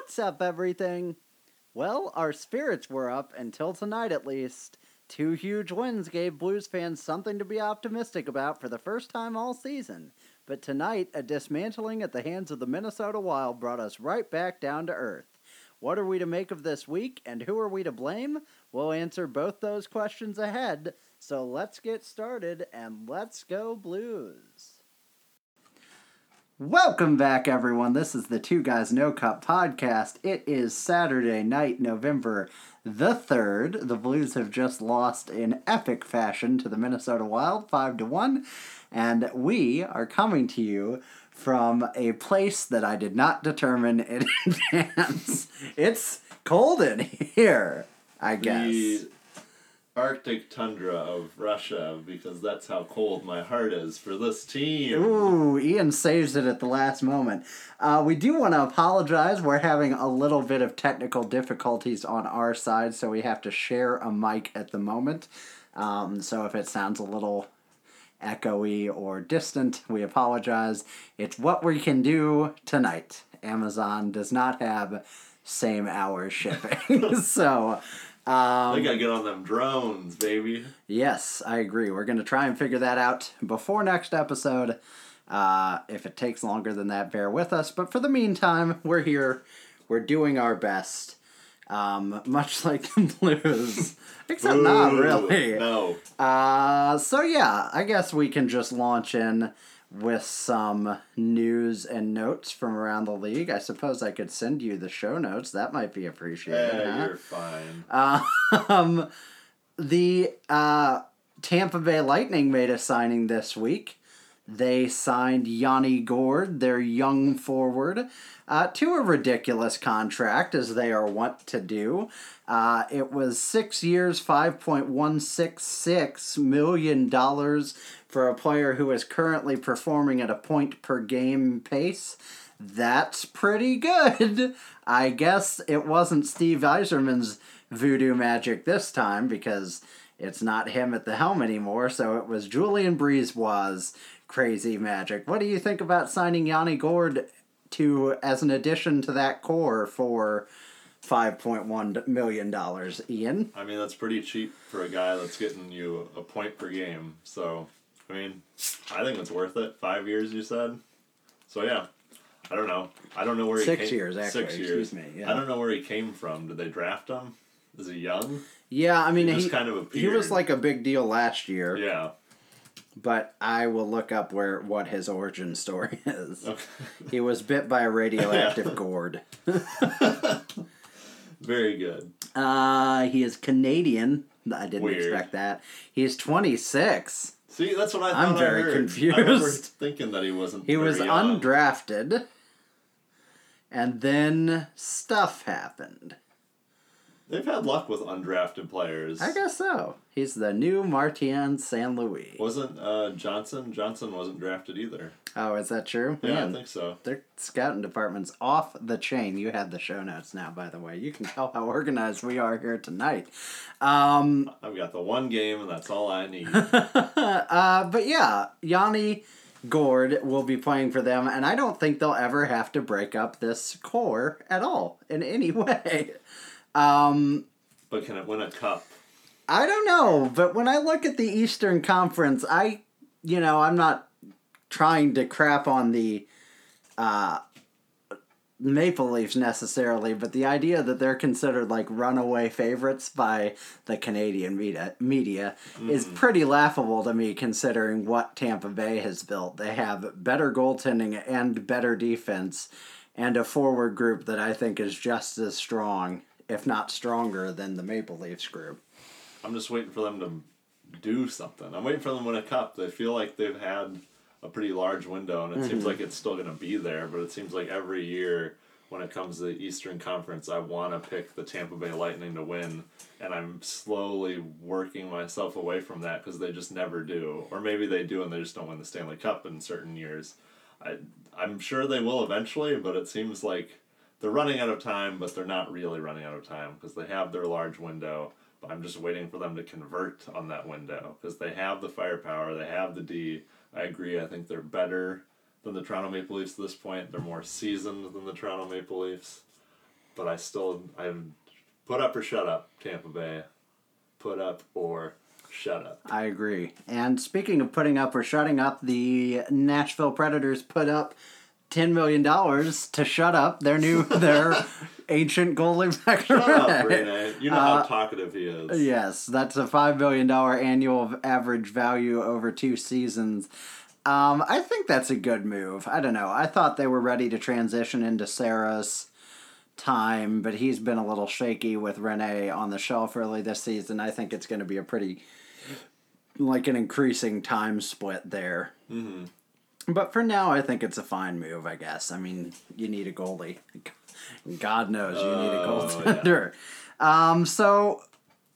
What's up, everything? Well, our spirits were up until tonight at least. Two huge wins gave Blues fans something to be optimistic about for the first time all season. But tonight, a dismantling at the hands of the Minnesota Wild brought us right back down to earth. What are we to make of this week, and who are we to blame? We'll answer both those questions ahead. So let's get started and let's go, Blues. Welcome back, everyone. This is the Two Guys No Cup podcast. It is Saturday night, November the 3rd. The Blues have just lost in epic fashion to the Minnesota Wild, 5 to 1. And we are coming to you from a place that I did not determine in advance. it's cold in here, I guess. Arctic tundra of Russia, because that's how cold my heart is for this team. Ooh, Ian saves it at the last moment. Uh, we do want to apologize. We're having a little bit of technical difficulties on our side, so we have to share a mic at the moment. Um, so if it sounds a little echoey or distant, we apologize. It's what we can do tonight. Amazon does not have same hour shipping. so. Um, they gotta get on them drones, baby. Yes, I agree. We're to try and figure that out before next episode. Uh, if it takes longer than that, bear with us. But for the meantime, we're here. We're doing our best. Um, much like the Blues. Except Ooh, not really. No. Uh, so yeah, I guess we can just launch in with some news and notes from around the league. I suppose I could send you the show notes. That might be appreciated. Yeah, huh? you're fine. Uh, um, the uh, Tampa Bay Lightning made a signing this week. They signed Yanni Gourde, their young forward, uh, to a ridiculous contract, as they are wont to do. Uh, it was six years, $5.166 million for a player who is currently performing at a point per game pace. That's pretty good. I guess it wasn't Steve Yzerman's voodoo magic this time because it's not him at the helm anymore, so it was Julien BriseBois's crazy magic. What do you think about signing Yanni Gourde to as an addition to that core for five point one million dollars, Ian? I mean, that's pretty cheap for a guy that's getting you a point per game. So, I mean, I think it's worth it. Five years, you said. So yeah, I don't know. I don't know where he Six came. years, actually, Six excuse years. me, yeah. I don't know where he came from. Did they draft him? Is he young? Yeah, I mean He he, kind of he was like a big deal last year, Yeah. But I will look up where what his origin story is. Okay. He was bit by a radioactive gourd. Very good. Uh, he is Canadian. I didn't Weird. expect that. He's 26. See, that's what I thought. I'm very I confused. I thinking that he wasn't. He was young. undrafted. And then stuff happened. They've had luck with undrafted players. I guess so. He's the new Martin St. Louis. Wasn't uh, Johnson? Johnson wasn't drafted either. Oh, is that true? Yeah, Man, I think so. Their scouting department's off the chain. You had the show notes now, by the way. You can tell how organized we are here tonight. Um, I've got the one game, and that's all I need. uh, but yeah, Yanni Gourde will be playing for them, and I don't think they'll ever have to break up this core at all in any way. Um, but can it win a cup? I don't know, but when I look at the Eastern Conference, I, you know, I'm not trying to crap on the uh, Maple Leafs necessarily, but the idea that they're considered like runaway favorites by the Canadian media, media is pretty laughable to me considering what Tampa Bay has built. They have better goaltending and better defense and a forward group that I think is just as strong, if not stronger, than the Maple Leafs group. I'm just waiting for them to do something. I'm waiting for them to win a cup. They feel like they've had a pretty large window, and it seems mm-hmm. like it's still going to be there. But it seems like every year when it comes to the Eastern Conference, I want to pick the Tampa Bay Lightning to win, and I'm slowly working myself away from that because they just never do, or maybe they do and they just don't win the Stanley Cup in certain years. I I'm sure they will eventually, but it seems like they're running out of time, but they're not really running out of time because they have their large window. But I'm just waiting for them to convert on that window because they have the firepower, they have the D. I agree. I think they're better than the Toronto Maple Leafs at this point. They're more seasoned than the Toronto Maple Leafs. but I still I'm put up or shut up, Tampa Bay. Put up or shut up. I agree. And speaking of putting up or shutting up, the Nashville Predators put up ten million dollars to shut up their new their ancient goalie Shut up, Rinne. You know how talkative he is. Yes, that's a five million dollar annual average value over two seasons. Um, I think that's a good move. I don't know. I thought they were ready to transition into Saros' time, but he's been a little shaky with Rinne on the shelf early this season. I think it's going to be a pretty like an increasing time split there. Mm-hmm. But for now, I think it's a fine move. I guess. I mean, you need a goalie. God knows you need a Oh, goaltender. Um, so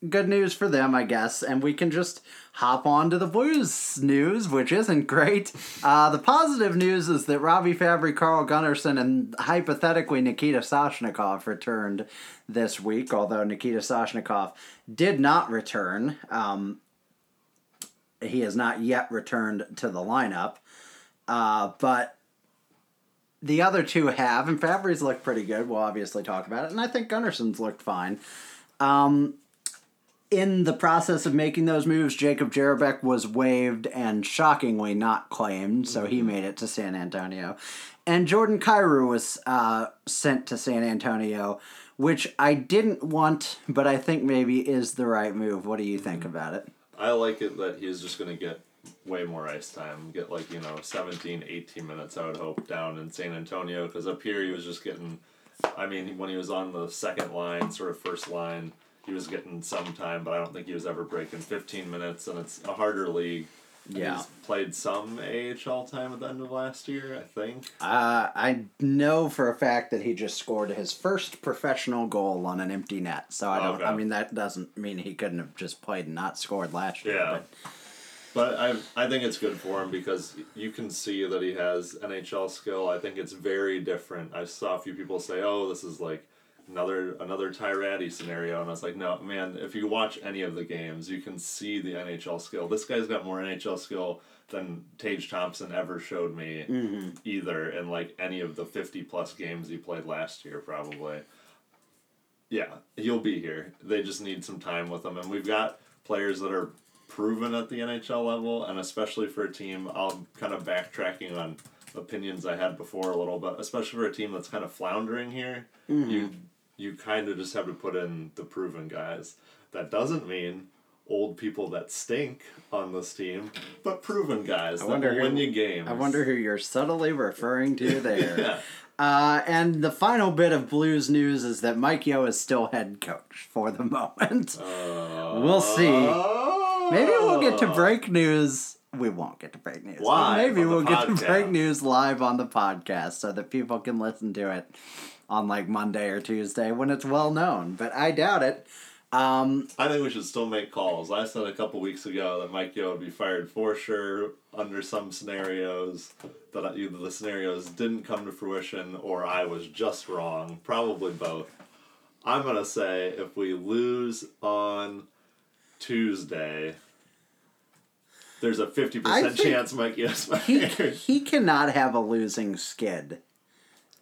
good news for them, I guess, and we can just hop on to the Blues news, which isn't great. Uh, the positive news is that Robby Fabbri, Carl Gunnarsson, and hypothetically Nikita Soshnikov returned this week, although Nikita Soshnikov did not return. Um, he has not yet returned to the lineup. Uh, but the other two have, and Fabbri's looked pretty good. We'll obviously talk about it, and I think Gunnarsson's looked fine. Um, in the process of making those moves, Jakub Jerabek was waived and shockingly not claimed, so he made it to San Antonio. And Jordan Kyrou was uh, sent to San Antonio, which I didn't want, but I think maybe is the right move. What do you think about it? I like it that he's just going to get way more ice time. Get like, you know, 17, 18 minutes, I would hope, down in San Antonio. Because up here, he was just getting, I mean, when he was on the second line, sort of first line, he was getting some time, but I don't think he was ever breaking 15 minutes, and it's a harder league. Yeah. He's played some AHL time at the end of last year, I think. Uh, I know for a fact that he just scored his first professional goal on an empty net. So I don't. Okay. I mean, that doesn't mean he couldn't have just played and not scored last year. Yeah. But But I I think it's good for him because you can see that he has NHL skill. I think it's very different. I saw a few people say, "Oh, this is like another another Ty Rattie scenario," and I was like, "No, man. If you watch any of the games, you can see the NHL skill. This guy's got more NHL skill than Tage Thompson ever showed me, mm-hmm. either in like any of the fifty plus games he played last year, probably." Yeah, he'll be here. They just need some time with him, and we've got players that are proven at the NHL level, and especially for a team, I'll kind of backtracking on opinions I had before a little bit, especially for a team that's kind of floundering here. Mm-hmm. You you kind of just have to put in the proven guys. That doesn't mean old people that stink on this team, but proven guys that wonder will who- win you games. I wonder who you're subtly referring to there. Yeah. Uh, and the final bit of Blues news is that Mike Yeo is still head coach for the moment. Uh, we'll see. Uh, Maybe we'll get to break news. We won't get to break news. but Live Maybe we'll get to break news live on the podcast so that people can listen to it on like Monday or Tuesday when it's well known. But I doubt it. Um, I think we should still make calls. I said a couple weeks ago that Mike Yeo would be fired for sure under some scenarios. That either the scenarios didn't come to fruition or I was just wrong. Probably both. I'm gonna say if we lose on Tuesday, there's a 50% chance Mike Yeo's he he cannot have a losing skid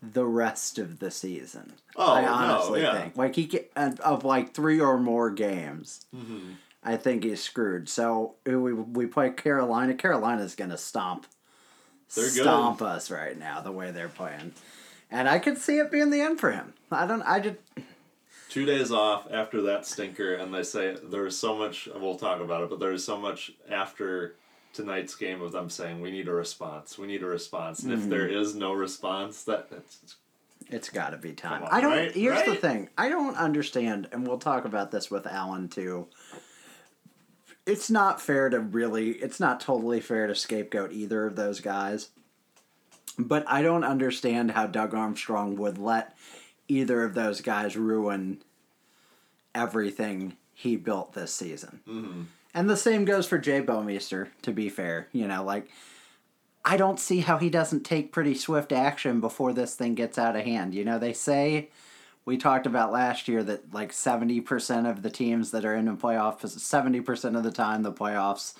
the rest of the season. Oh, I no, honestly yeah. think like he can, of like three or more games. Mm-hmm. I think he's screwed. So we we play Carolina. Carolina's gonna stomp They're good. stomp us right now the way they're playing, and I could see it being the end for him. I don't. I just two days off after that stinker, and they say there is so much. We'll talk about it, but there is so much after tonight's game of them saying we need a response. We need a response, and if mm-hmm. there is no response, that that's, It's got to be time. On, I don't. right? Here's the thing. I don't understand, and we'll talk about this with Alan too. It's not fair to really. It's not totally fair to scapegoat either of those guys. But I don't understand how Doug Armstrong would let either of those guys ruin everything he built this season. Mm-hmm. And the same goes for Jay Bouwmeester, to be fair. You know, like, I don't see how he doesn't take pretty swift action before this thing gets out of hand. You know, they say, we talked about last year that like 70% of the teams that are in the playoffs, 70% of the time, the playoffs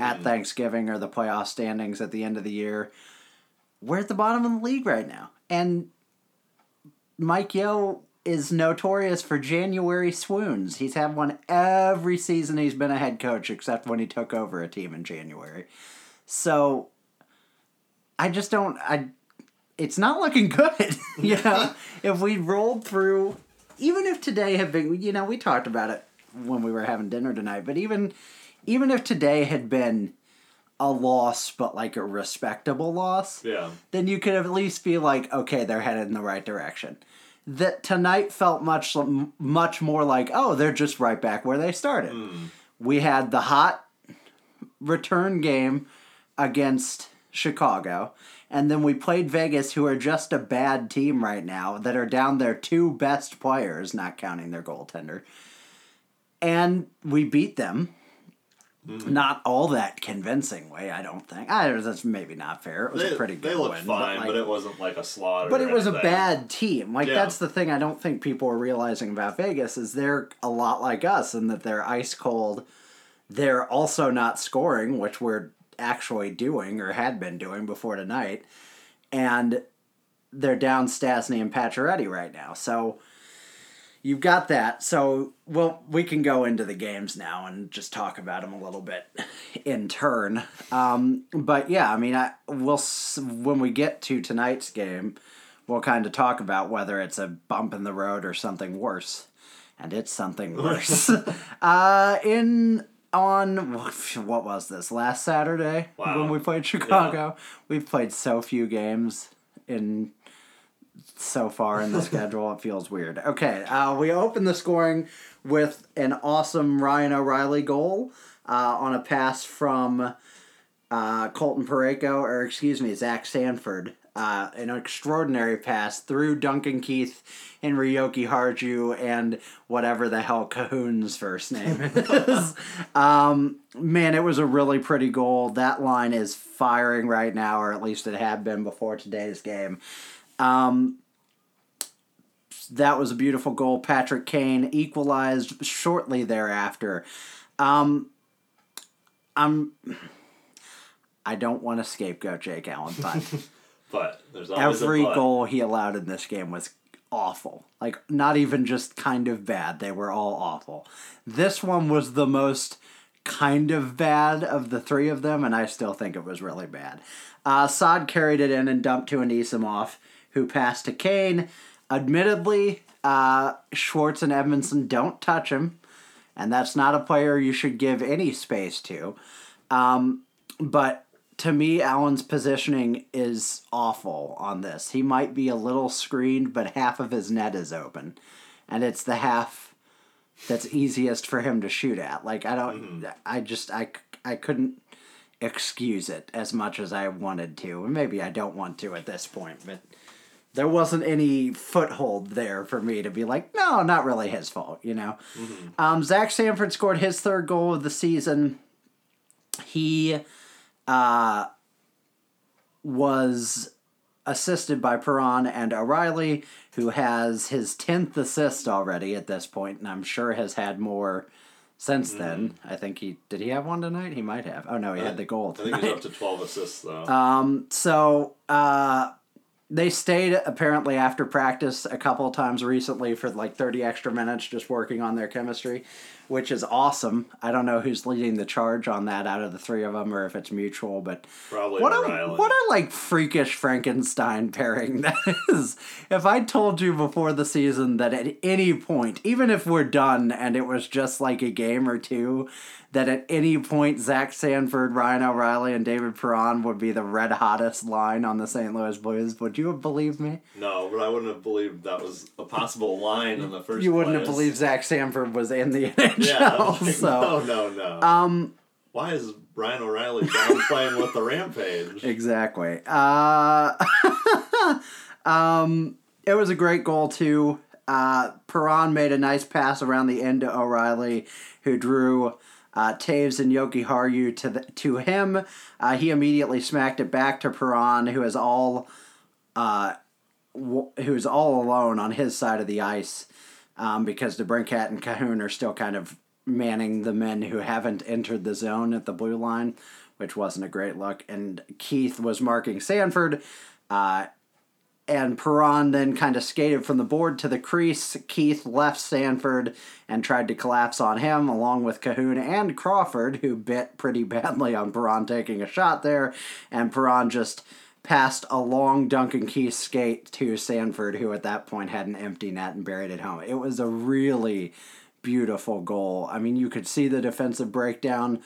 at Thanksgiving or the playoff standings at the end of the year, we're at the bottom of the league right now. And Mike Yeo is notorious for January swoons. He's had one every season he's been a head coach, except when he took over a team in January. So I just don't. I. It's not looking good. you know, if we rolled through, even if today had been, you know, we talked about it when we were having dinner tonight, but even, even if today had been a loss, but like a respectable loss, Yeah. then you could at least be like, okay, they're headed in the right direction. That tonight felt much much more like, oh, they're just right back where they started. Hmm. We had the hot return game against Chicago, and then we played Vegas, who are just a bad team right now, that are down their two best players, not counting their goaltender. And we beat them. Mm-hmm. Not all that convincing way, I don't think. I that's maybe not fair. It was They, a pretty good they looked win, fine, but, but, it wasn't like a slaughter. but it was a bad team. Like Yeah. that's the thing I don't think people are realizing about Vegas is they're a lot like us in that they're ice cold. They're also not scoring, which we're actually doing or had been doing before tonight, and they're down Stastny and Pacioretty right now. So you've got that. So well, we can go into the games now and just talk about them a little bit in turn. Um, but yeah, I mean, I we'll when we get to tonight's game, we'll kind of talk about whether it's a bump in the road or something worse, and it's something worse. uh, in on what was this last Saturday Wow. when we played Chicago? We've played so few games in so far in the schedule. It feels weird. Okay, uh, we open the scoring with an awesome Ryan O'Reilly goal uh, on a pass from uh, Colton Parayko, or excuse me, Zach Sanford. Uh, an extraordinary pass through Duncan Keith and Jokiharju and whatever the hell Kahun's first name is. um, man, it was a really pretty goal. That line is firing right now, or at least it had been before today's game. Um, that was a beautiful goal. Patrick Kane equalized shortly thereafter. Um, I'm. I don't want to scapegoat Jake Allen, but But there's every a but. goal he allowed in this game was awful. Like not even just kind of bad; they were all awful. This one was the most kind of bad of the three of them, and I still think it was really bad. Uh, Saad carried it in and dumped to Anisimov, who passed to Kane. Admittedly, uh, Schwartz and Edmundson don't touch him, and that's not a player you should give any space to. Um, but to me, Allen's positioning is awful on this. He might be a little screened, but half of his net is open, and it's the half that's easiest for him to shoot at. Like I don't, I just I I couldn't excuse it as much as I wanted to, and maybe I don't want to at this point, but. There wasn't any foothold there for me to be like, no, not really his fault, you know. Um, Zach Sanford scored his third goal of the season. He uh, was assisted by Perron and O'Reilly, who has his 10th assist already at this point, and I'm sure has had more since then. I think he did he have one tonight? He might have. Oh no, he had the goal I think he's up to 12 assists, though. Um, so uh, they stayed apparently after practice a couple of times recently for like 30 extra minutes just working on their chemistry, which is awesome. I don't know who's leading the charge on that out of the three of them or if it's mutual, but Probably what a what a like freakish Frankenstein pairing that is. If I told you before the season that at any point, even if we're done and it was just like a game or two, that at any point Zach Sanford, Ryan O'Reilly, and David Perron would be the red hottest line on the St. Louis Blues, would you have believed me? No, but I wouldn't have believed that was a possible line in the first You wouldn't have believed Zach Sanford was in the NHL. Yeah, like, so no, no, no. um Why is Ryan O'Reilly down playing with the Rampage? Exactly. Uh, um, it was a great goal too. Uh, Perron made a nice pass around the end to O'Reilly, who drew uh, Toews and Jokiharju to the, to him. Uh, he immediately smacked it back to Perron, who is all uh, who is all alone on his side of the ice um, because DeBrincat and Kahun are still kind of manning the men who haven't entered the zone at the blue line, which wasn't a great look. And Keith was marking Sanford. Uh, and Perron then kind of skated from the board to the crease. Keith left Sanford and tried to collapse on him, along with Kahun and Crawford, who bit pretty badly on Perron taking a shot there. And Perron just passed a long Duncan Keith skate to Sanford, who at that point had an empty net and buried it home. It was a really beautiful goal. I mean, you could see the defensive breakdown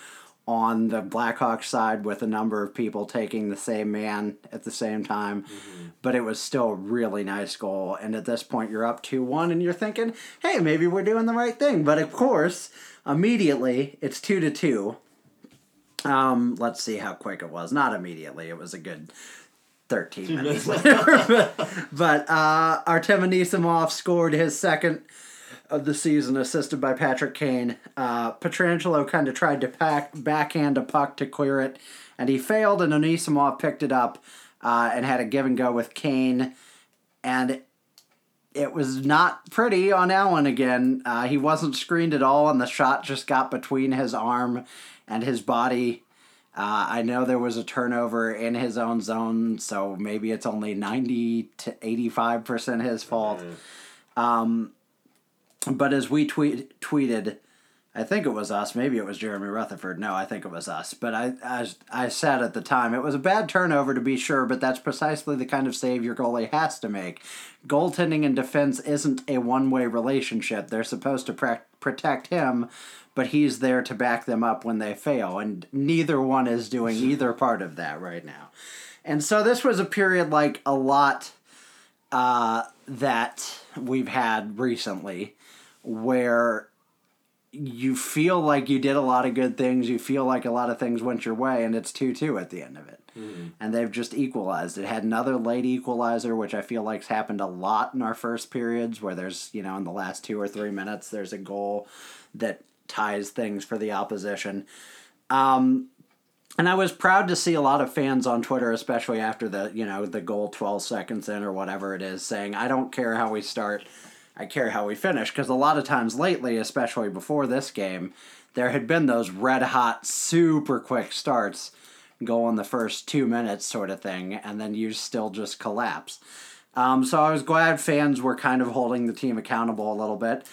on the Blackhawks side with a number of people taking the same man at the same time. Mm-hmm. But it was still a really nice goal. And at this point, you're up 2 1, and you're thinking, hey, maybe we're doing the right thing. But of course, immediately, it's 2 to 2. Um, let's see how quick it was. Not immediately, it was a good 13 minutes later. but but uh, Artem Anisimov scored his second of the season, assisted by Patrick Kane. Uh, Pietrangelo kind of tried to pack, backhand a puck to clear it, and he failed, and Anisimov picked it up uh, and had a give and go with Kane. And it was not pretty on Allen again. Uh, he wasn't screened at all, and the shot just got between his arm and his body. Uh, I know there was a turnover in his own zone, so maybe it's only 90 to 85% his fault. Mm. Um, but as we tweet, tweeted, I think it was us. Maybe it was Jeremy Rutherford. No, I think it was us. But I, I, I said at the time it was a bad turnover to be sure, but that's precisely the kind of save your goalie has to make. Goaltending and defense isn't a one way relationship. They're supposed to pre- protect him, but he's there to back them up when they fail, and neither one is doing either part of that right now. And so this was a period like a lot uh, that we've had recently where you feel like you did a lot of good things, you feel like a lot of things went your way, and it's 2 2 at the end of it. Mm-hmm. And they've just equalized. It had another late equalizer, which I feel like's happened a lot in our first periods, where there's, you know, in the last two or three minutes, there's a goal that ties things for the opposition. Um, and I was proud to see a lot of fans on Twitter, especially after the, you know, the goal 12 seconds in or whatever it is, saying, I don't care how we start I care how we finish because a lot of times lately, especially before this game, there had been those red hot, super quick starts go in the first two minutes sort of thing, and then you still just collapse. Um, so I was glad fans were kind of holding the team accountable a little bit.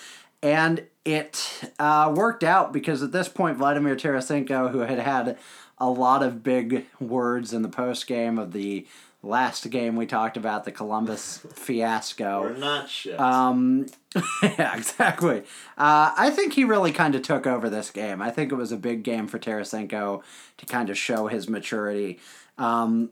And it uh, worked out because at this point, Vladimir Tarasenko, who had had a lot of big words in the post game of the last game we talked about the Columbus fiasco. We're not shit. Um, yeah, exactly. Uh, I think he really kind of took over this game. I think it was a big game for Tarasenko to kind of show his maturity. Um,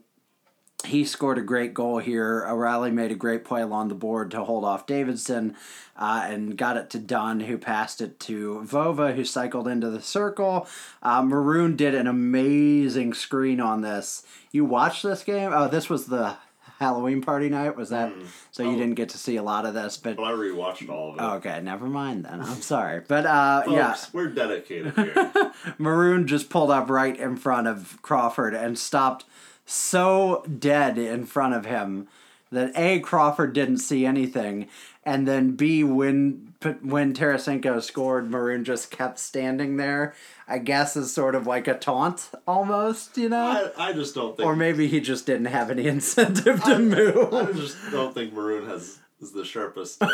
he scored a great goal here. O'Reilly made a great play along the board to hold off Davidson uh, and got it to Dunn, who passed it to Vova, who cycled into the circle. Uh, Maroon did an amazing screen on this. You watched this game? Oh, this was the Halloween party night. Was that mm. so? You oh. didn't get to see a lot of this, but well, I rewatched all of it. Okay, never mind then. I'm sorry, but uh, Folks, yeah, we're dedicated here. Maroon just pulled up right in front of Crawford and stopped so dead in front of him that A, Crawford didn't see anything, and then B, when when Tarasenko scored, Maroon just kept standing there. I guess is sort of like a taunt, almost, you know. I, I just don't think, or maybe he just didn't have any incentive to I, move. I just don't think Maroon has is the sharpest uh,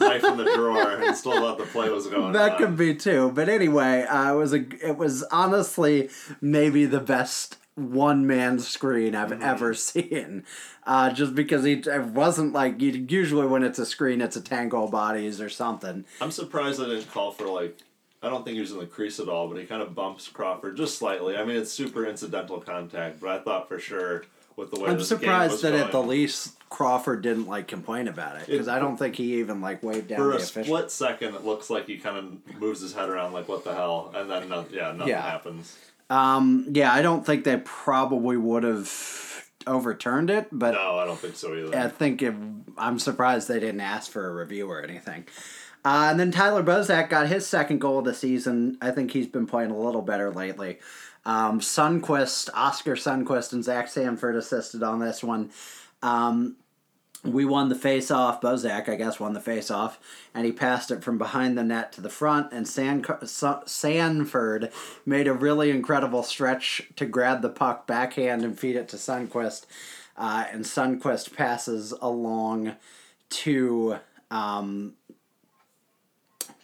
knife in the drawer and still thought the play was going. That on. could be too, but anyway, uh, it was a it was honestly maybe the best one man screen I've mm-hmm. ever seen. Uh, just because he it wasn't like usually when it's a screen, it's a tango bodies or something. I'm surprised I didn't call for like. I don't think he was in the crease at all, but he kind of bumps Crawford just slightly. I mean, it's super incidental contact, but I thought for sure with the way I'm surprised that going, at the least Crawford didn't like complain about it because I don't think he even like waved down for a official. split second. It looks like he kind of moves his head around like what the hell, and then no, yeah, nothing yeah. happens. Um, yeah, I don't think they probably would have overturned it, but no, I don't think so either. I think it, I'm surprised they didn't ask for a review or anything. Uh, and then Tyler Bozak got his second goal of the season. I think he's been playing a little better lately. Um, Sundqvist, Oscar Sundqvist, and Zach Sanford assisted on this one. Um, we won the face off. Bozak, I guess, won the face off, and he passed it from behind the net to the front. And San- Sanford made a really incredible stretch to grab the puck backhand and feed it to Sundqvist. uh, and Sundqvist passes along to um,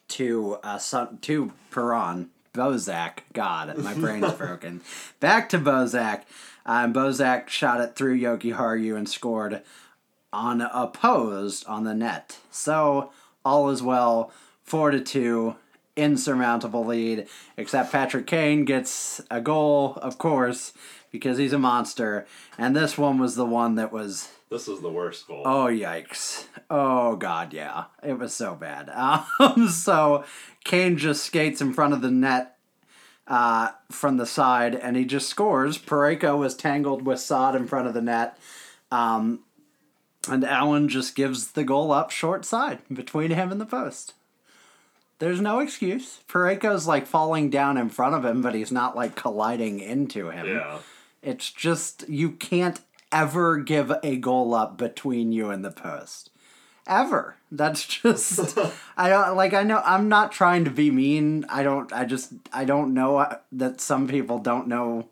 to uh, Sun, to Perron. Bozak, God, my brain's broken. Back to Bozak. Um, Bozak shot it through Jokiharju and scored unopposed on the net. So all is well. Four to two, insurmountable lead. Except Patrick Kane gets a goal, of course, because he's a monster. And this one was the one that was This is the worst goal. Oh yikes! Oh god, yeah, it was so bad. Um, so Kane just skates in front of the net uh, from the side, and he just scores. Parayko was tangled with Saad in front of the net, um, and Allen just gives the goal up short side between him and the post. There's no excuse. Parayko's like falling down in front of him, but he's not like colliding into him. Yeah. It's just you can't ever give a goal up between you and the post. Ever. That's just I don't like I know I'm not trying to be mean. I don't I just I don't know uh, that some people don't know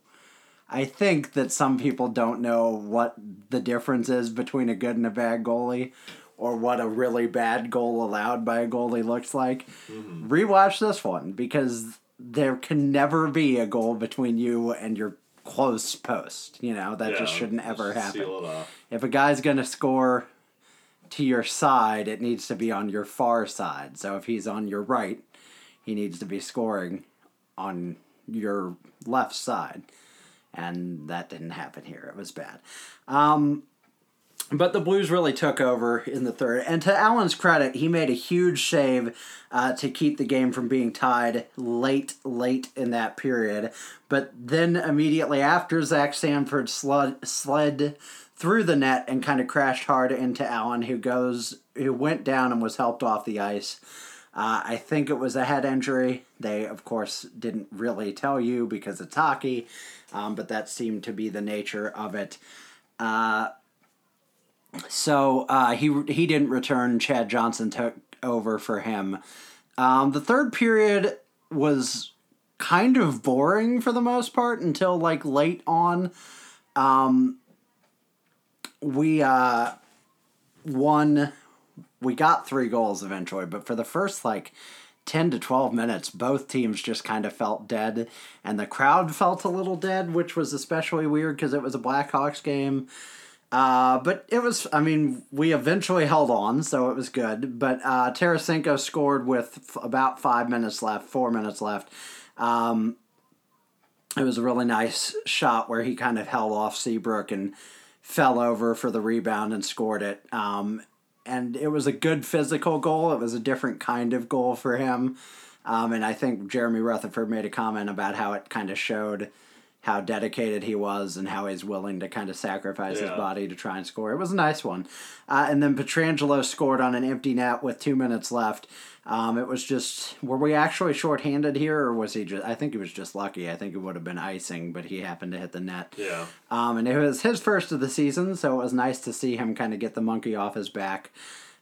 I think that some people don't know what the difference is between a good and a bad goalie or what a really bad goal allowed by a goalie looks like. Mm-hmm. Rewatch this one because there can never be a goal between you and your close post. You know, that just shouldn't ever happen. Seal it off. If a guy's going to score to your side, it needs to be on your far side. So if he's on your right, he needs to be scoring on your left side. And that didn't happen here. It was bad. Um, but the Blues really took over in the third. And to Allen's credit, he made a huge save uh, to keep the game from being tied late, late in that period. But then immediately after, Zach Sanford slid, slid through the net and kind of crashed hard into Allen, who goes, who went down and was helped off the ice. Uh, I think it was a head injury. They, of course, didn't really tell you because it's hockey, um, but that seemed to be the nature of it. Uh, so uh, he he didn't return. Chad Johnson took over for him. Um, the third period was kind of boring for the most part until like late on. Um, we uh, won. We got three goals eventually, but for the first like 10 to 12 minutes, both teams just kind of felt dead, and the crowd felt a little dead, which was especially weird because it was a Blackhawks game. Uh, but it was, I mean, we eventually held on, so it was good. But uh, Tarasenko scored with f- about five minutes left, four minutes left. Um, it was a really nice shot where he kind of held off Seabrook and fell over for the rebound and scored it. Um, and it was a good physical goal. It was a different kind of goal for him. Um, and I think Jeremy Rutherford made a comment about how it kind of showed how dedicated he was and how he's willing to kind of sacrifice his body to try and score. It was a nice one. Uh, and then Pietrangelo scored on an empty net with two minutes left. Um, it was just, were we actually shorthanded here or was he just, I think he was just lucky. I think it would have been icing, but he happened to hit the net. Yeah. Um, and it was his first of the season, so it was nice to see him kind of get the monkey off his back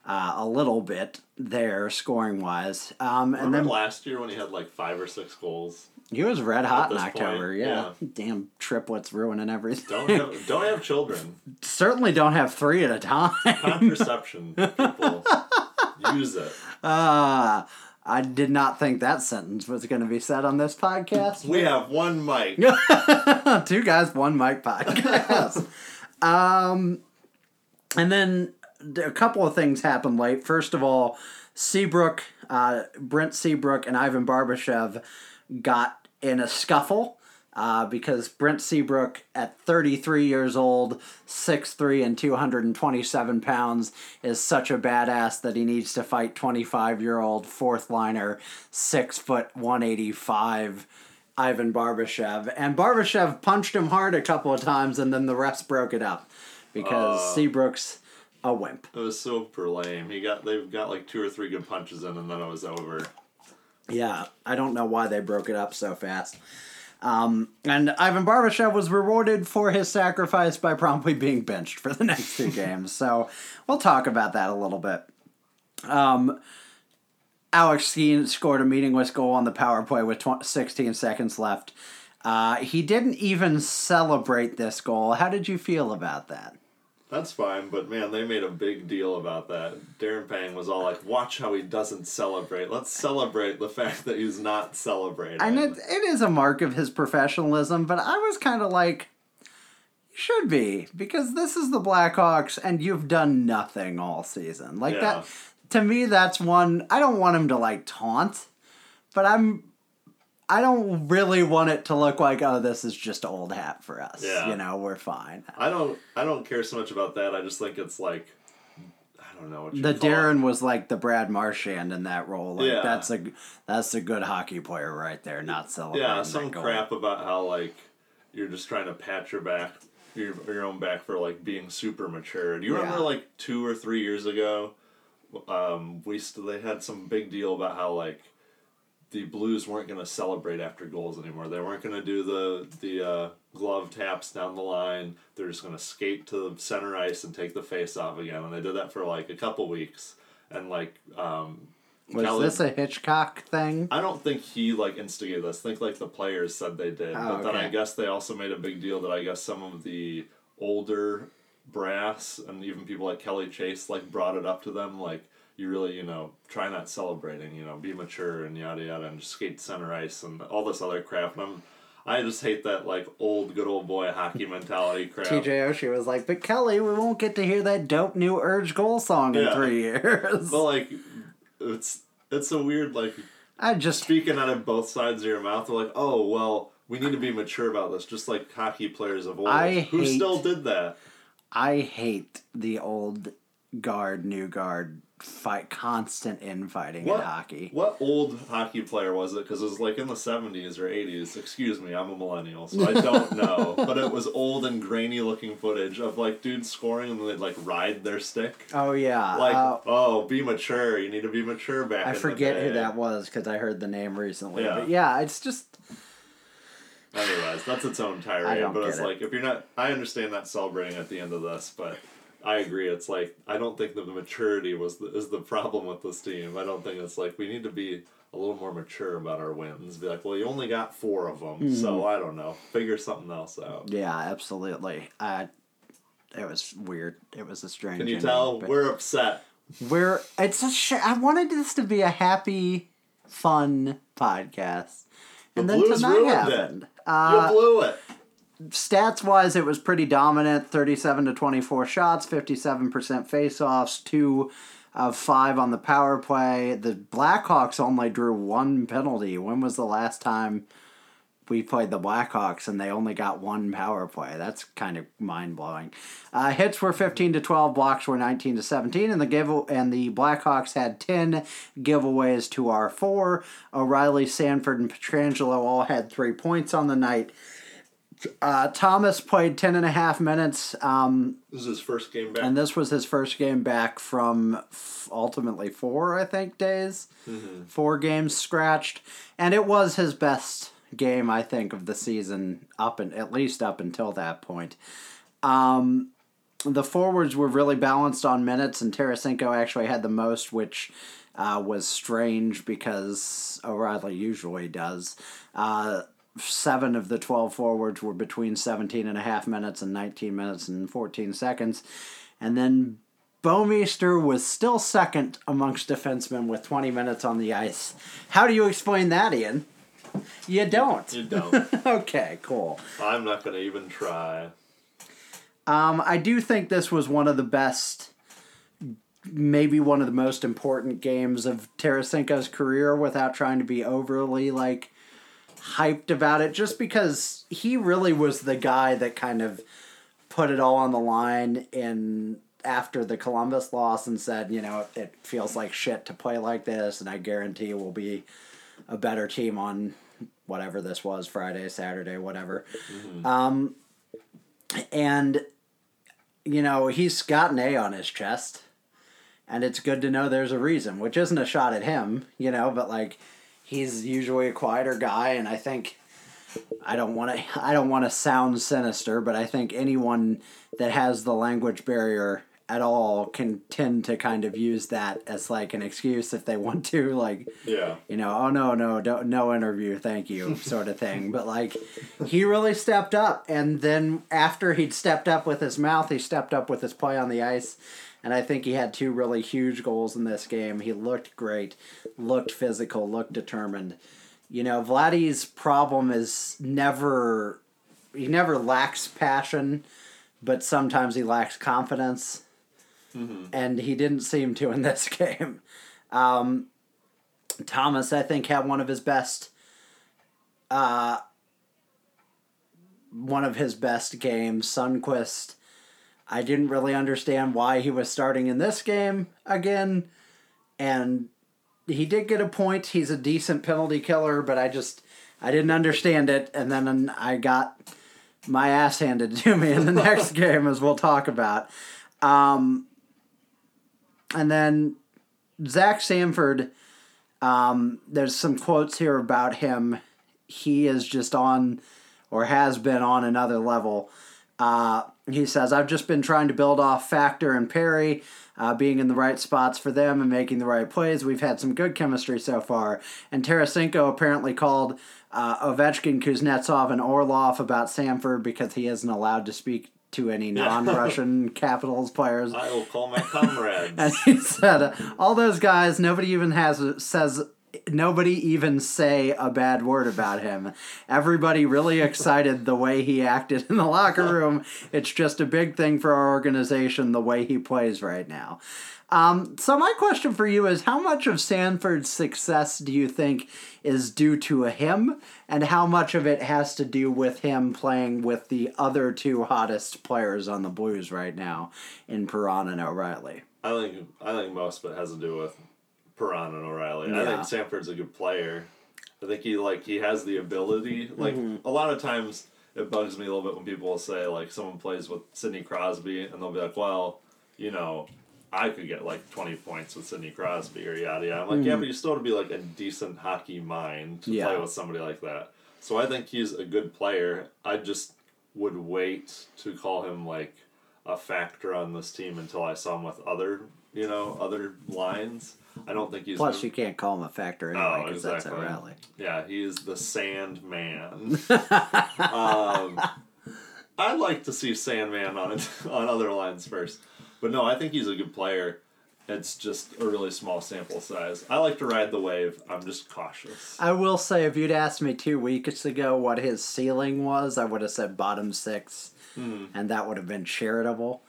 uh, a little bit there, scoring wise. Um, and then last year when he had like five or six goals? He was red hot in October. point, yeah. damn triplets ruining everything. Don't have, don't have children. Certainly don't have three at a time. Contraception, people. Use it. Uh, I did not think that sentence was going to be said on this podcast. We have one mic. Two guys, one mic podcast. um, and then a couple of things happened late. First of all, Seabrook, uh, Brent Seabrook, and Ivan Barbashev got in a scuffle. Uh, because Brent Seabrook, at 33 years old, 6'3 and 227 pounds, is such a badass that he needs to fight 25 year old fourth liner, 6 foot 185 Ivan Barbashev. And Barbashev punched him hard a couple of times, and then the refs broke it up because Uh. Seabrook's a wimp. It was super lame. He got they've got like two or three good punches in, and then it was over. Yeah, I don't know why they broke it up so fast. Um, and Ivan Barbashev was rewarded for his sacrifice by promptly being benched for the next two games. So we'll talk about that a little bit. Um, Alex Steen scored a meaningless goal on the power play with tw- 16 seconds left. Uh, he didn't even celebrate this goal. How did you feel about that? That's fine, but man, they made a big deal about that. Darren Pang was all like, "Watch how he doesn't celebrate. Let's celebrate the fact that he's not celebrating." And it, it is a mark of his professionalism, but I was kind of like, should be, because this is the Blackhawks and you've done nothing all season. Like Yeah. that, to me, that's one, I don't want him to like taunt, but I'm, I don't really want it to look like, oh, this is just old hat for us. Yeah. You know, we're fine. I don't. I don't care so much about that. I just think it's like, I don't know what you The call it. Darren was like the Brad Marchand in that role. Like Yeah. that's a that's a good hockey player right there, not celebrating. Yeah, some goal. crap about how like you're just trying to pat your back, your your own back for like being super mature. Do you remember like two or three years ago? Um, we still they had some big deal about how like the Blues weren't going to celebrate after goals anymore. They weren't going to do the the uh, glove taps down the line. They're just going to skate to the center ice and take the face off again. And they did that for like a couple weeks. And like um, Was Kelly- this a Hitchcock thing? I don't think he like instigated this. I think like the players said they did, Oh, but then I guess they also made a big deal that I guess some of the older brass and even people like Kelly Chase like brought it up to them like you really you know try not celebrating you know be mature and yada yada and just skate center ice and all this other crap and I'm I just hate that like old good old boy hockey mentality crap. TJ Oshie was like, but Kelly, we won't get to hear that dope new Urge goal song in Yeah. three years. But like it's it's a weird like I just speaking out of both sides of your mouth. They're like, oh well, we need to be mature about this, just like hockey players of old I who hate- still did that. I hate the old guard, new guard fight, constant infighting What in hockey. What old hockey player was it? Because it was like in the seventies or eighties. Excuse me, I'm a millennial, so I don't know. but it was old and grainy looking footage of like dudes scoring and they'd like ride their stick. Oh yeah, Like, uh, oh, be mature. You need to be mature back. I in the forget who that was because I heard the name recently. Yeah. But yeah, it's just Anyways, that's its own tirade. But it's it. like if you're not, I understand not celebrating at the end of this, but I agree. It's like I don't think that the maturity was the, is the problem with this team. I don't think it's like we need to be a little more mature about our wins. Be like, well, you only got four of them, so Mm-hmm. I don't know. Figure something else out. yeah, absolutely. I it was weird. It was a strange. Can you tell we're upset? We're it's a sh- I wanted this to be a happy, fun podcast, and The then Blues tonight ruined it. Uh, you blew it. Stats wise, it was pretty dominant: thirty-seven to twenty-four shots, fifty-seven percent face-offs, two of five on the power play. The Blackhawks only drew one penalty. When was the last time? We played the Blackhawks and they only got one power play. That's kind of mind blowing. Uh, hits were fifteen to twelve, blocks were nineteen to seventeen, and the give and the Blackhawks had ten giveaways to our four. O'Reilly, Sanford, and Pietrangelo all had three points on the night. Uh, Thomas played 10 and a half minutes, um, This is his first game back. and this was his first game back from f- ultimately four, I think, days. Four games scratched, and it was his best game, I think, of the season, up and at least up until that point. Um, the forwards were really balanced on minutes, and Tarasenko actually had the most, which uh, was strange because O'Reilly usually does. Uh, seven of the 12 forwards were between 17 and a half minutes and 19 minutes and 14 seconds. And then Bouwmeester was still second amongst defensemen with 20 minutes on the ice. How do you explain that, Ian? You don't. you don't. okay, cool. I'm not gonna even try. Um, I do think this was one of the best, maybe one of the most important games of Tarasenko's career without trying to be overly like hyped about it, just because he really was the guy that kind of put it all on the line in after the Columbus loss and said, you know, it feels like shit to play like this, and I guarantee we'll be a better team on whatever this was Friday, Saturday, whatever. Um, and you know he's got an A on his chest, and it's good to know there's a reason, which isn't a shot at him, you know, but like he's usually a quieter guy, and I think I don't want to I don't want to sound sinister, but I think anyone that has the language barrier at all can tend to kind of use that as like an excuse if they want to like Yeah. you know oh no no don't, no interview thank you sort of thing but like he really stepped up and then after he'd stepped up with his mouth he stepped up with his play on the ice and i think he had two really huge goals in this game he looked great looked physical looked determined you know vladdy's problem is never he never lacks passion but sometimes he lacks confidence and he didn't seem to in this game. Um, Thomas, I think, had one of his best, uh, one of his best games. Sundqvist, I didn't really understand why he was starting in this game again, and he did get a point. He's a decent penalty killer, but I just I didn't understand it, and then I got my ass handed to me in the next game, as we'll talk about. Um, and then Zach Sanford, um, there's some quotes here about him. He is just on, or has been on another level. Uh, he says, I've just been trying to build off Factor and Perry, uh, being in the right spots for them and making the right plays. We've had some good chemistry so far. And Tarasenko apparently called uh, Ovechkin, Kuznetsov, and Orlov about Sanford because he isn't allowed to speak to any non Russian Capitals players. I will call my comrades. And he said, all those guys, nobody even has says nobody even say a bad word about him. Everybody really excited the way he acted in the locker room. It's just a big thing for our organization the way he plays right now. Um, so my question for you is how much of Sanford's success do you think is due to him and how much of it has to do with him playing with the other two hottest players on the Blues right now in Perron and O'Reilly? I think I think most of it has to do with Perron and O'Reilly. I think Sanford's a good player. I think he like he has the ability. Like Mm-hmm. a lot of times, it bugs me a little bit when people will say like someone plays with Sidney Crosby and they'll be like, well, you know, I could get like twenty points with Sidney Crosby or yada yada. I'm like, yeah, but you still have to be like a decent hockey mind to Mm-hmm. Yeah. play with somebody like that. So I think he's a good player. I just would wait to call him like a factor on this team until I saw him with other, you know, other lines. I don't think he's. Plus, you can't call him a factor anyway Oh, because that's a rally. Yeah, he is the Sandman. um, I'd like to see Sandman on on other lines first, but no, I think he's a good player. It's just a really small sample size. I like to ride the wave. I'm just cautious. I will say, if you'd asked me two weeks ago what his ceiling was, I would have said bottom six, Hmm. and that would have been charitable.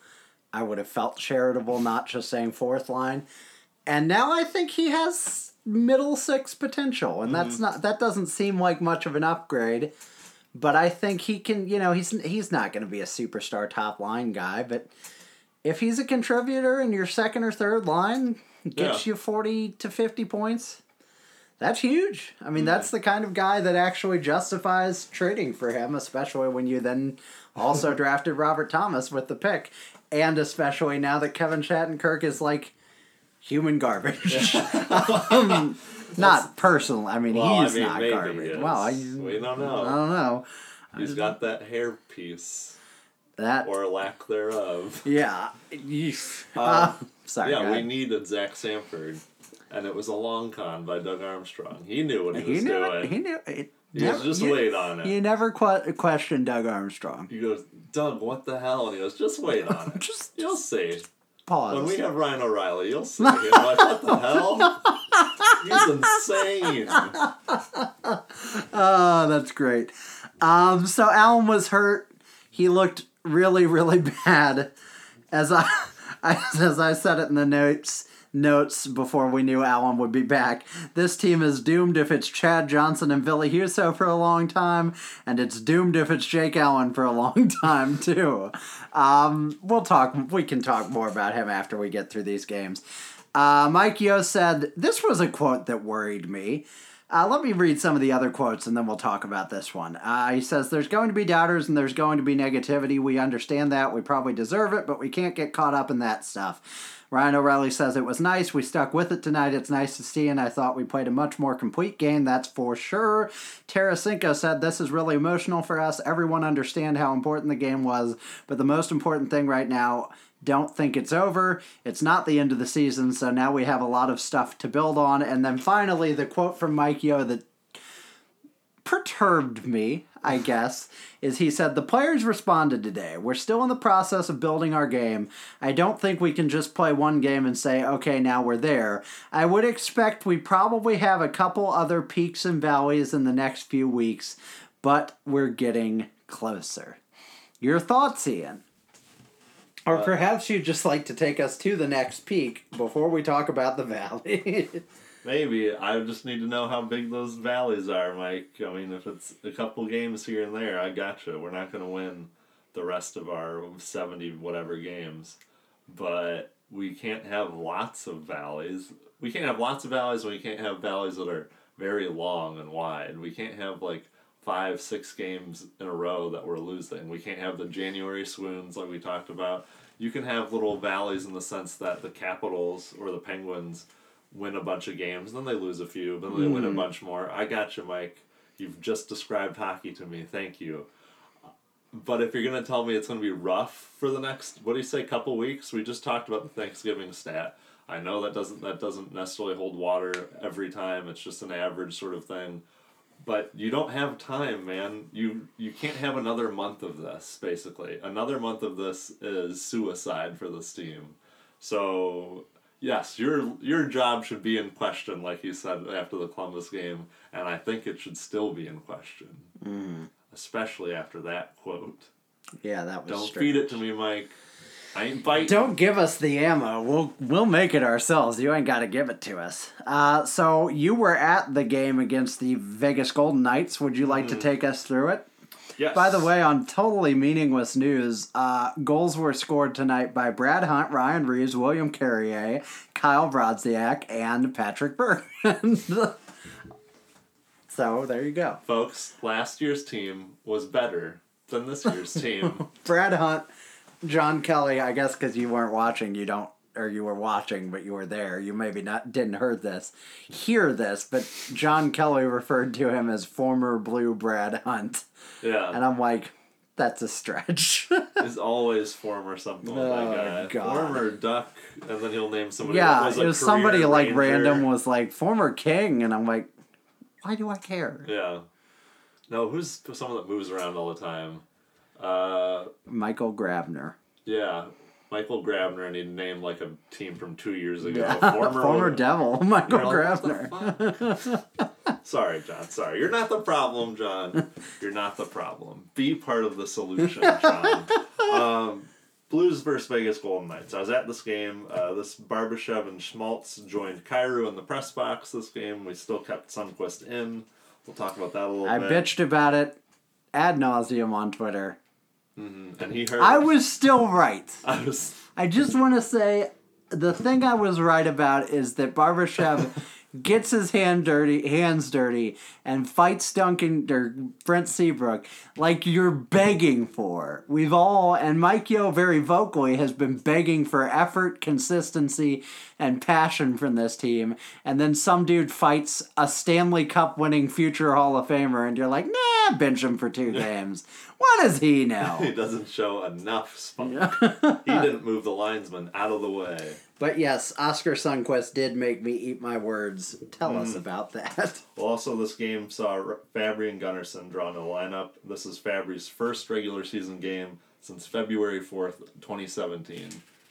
I would have felt charitable, not just saying fourth line. And now I think he has middle six potential, and that's mm-hmm. not that doesn't seem like much of an upgrade. But I think he can. You know, he's he's not going to be a superstar top line guy, but if he's a contributor in your second or third line, gets Yeah. you forty to fifty points. That's huge. I mean, that's mm. the kind of guy that actually justifies trading for him, especially when you then also drafted Robert Thomas with the pick, and especially now that Kevin Shattenkirk is like human garbage. um, not personal. I mean, Well, he's I mean, not maybe garbage. he is. Well, I, we don't know. I don't know He's got that hair piece that. or lack thereof. yeah. Uh, Uh, sorry. yeah, we ahead. needed Zach Sanford, and it was a long con by Doug Armstrong. He knew what he, He was knew doing. it. He knew it. He was just you, wait on it. You never que- questioned Doug Armstrong. He goes, Doug, what the hell? And he goes, just wait on it. Just You'll see. Pause. When we have Ryan O'Reilly, you'll see. I'm like, what the hell? He's insane. Oh, that's great. Um, so Allen was hurt. He looked really, really bad. As I, I as I said it in the notes notes before we knew Allen would be back. This team is doomed if it's Chad Johnson and Ville Husso for a long time, and it's doomed if it's Jake Allen for a long time too. Um, we'll talk. We can talk more about him after we get through these games. Uh, Mike Yeo said this was a quote that worried me. Uh, let me read some of the other quotes and then we'll talk about this one. Uh, he says, There's going to be doubters and there's going to be negativity. We understand that. We probably deserve it, but we can't get caught up in that stuff. Ryan O'Reilly says it was nice. We stuck with it tonight. It's nice to see, and I thought we played a much more complete game. That's for sure. Tarasenko said this is really emotional for us. Everyone understand how important the game was, but the most important thing right now Don't think it's over. It's not the end of the season, so now we have a lot of stuff to build on. And then finally, the quote from Mike Yeo that perturbed me, I guess, is he said, The players responded today. We're still in the process of building our game. I don't think we can just play one game and say, okay, now we're there. I would expect we probably have a couple other peaks and valleys in the next few weeks, but we're getting closer. Your thoughts, Ian? Or uh, perhaps you'd just like to take us to the next peak before we talk about the valley. Maybe I just need to know how big those valleys are, Mike. I mean, if it's a couple games here and there, I gotcha. We're not going to win the rest of our seventy whatever games, but we can't have lots of valleys. We can't have lots of valleys, and we can't have valleys that are very long and wide. We can't have like five, six games in a row that we're losing. We can't have the January swoons like we talked about. You can have little valleys in the sense that the Capitals or the Penguins win a bunch of games, then they lose a few, then they win a mm. bunch more. I got you, Mike. You've just described hockey to me. Thank you. But if you're gonna tell me it's gonna be rough for the next, what do you say, couple weeks? We just talked about the Thanksgiving stat. I know that doesn't that doesn't necessarily hold water every time. It's just an average sort of thing. But you don't have time, man. You you can't have another month of this. Basically, another month of this is suicide for this team. So yes, your your job should be in question, like you said after the Columbus game, and I think it should still be in question, mm-hmm. especially after that quote. yeah, that was Don't strange. feed it to me, Mike. I ain't biting. Don't give us the ammo. We'll we'll make it ourselves. You ain't got to give it to us. Uh, so you were at the game against the Vegas Golden Knights. Would you like to take us through it? Yes. By the way, on totally meaningless news, uh, goals were scored tonight by Brad Hunt, Ryan Reaves, William Carrier, Kyle Brodziak, and Patrik Berglund. so there you go. folks, last year's team was better than this year's team. Brad Hunt, John Kelly. I guess because you weren't watching, you don't, or you were watching, but you were there. You maybe not didn't heard this, hear this, but John Kelly referred to him as former Blue Brad Hunt, Yeah. and I'm like, that's a stretch. is always former something Oh, that guy. God. Former Duck, and then he'll name somebody. yeah, was it was somebody career like random was like former King, and I'm like, why do I care? Yeah. No, who's someone that moves around all the time? Uh, Michael Grabner. yeah, Michael Grabner. I need to name like a team from two years ago. Former, Former, Devil, Michael like, Grabner. "What the fuck?" Sorry, John. Sorry, you're not the problem, John. You're not the problem. Be part of the solution, John. um, Blues versus Vegas Golden Knights. I was at this game. Uh, this Barbashev and Schmaltz joined Kyrou in the press box. This game we still kept Sundqvist in. We'll talk about that a little I bit. bitched about it ad nauseum on Twitter. Mm-hmm. And he heard. I was still right. I was. I just want to say the thing I was right about is that Barbashev gets his hand dirty, hands dirty, and fights Duncan or Brent Seabrook like you're begging for. We've all and Mike Yeo very vocally has been begging for effort, consistency, and passion from this team. And then some dude fights a Stanley Cup winning future Hall of Famer, and you're like, nah, bench him for two games. What does he know? He doesn't show enough spunk. he didn't move the linesman out of the way. But yes, Oskar Sundqvist did make me eat my words. Tell us Mm. about that. Well, also this game saw Fabbri and Gunnarsson drawn a lineup. This is Fabbri's first regular season game since February fourth, twenty seventeen.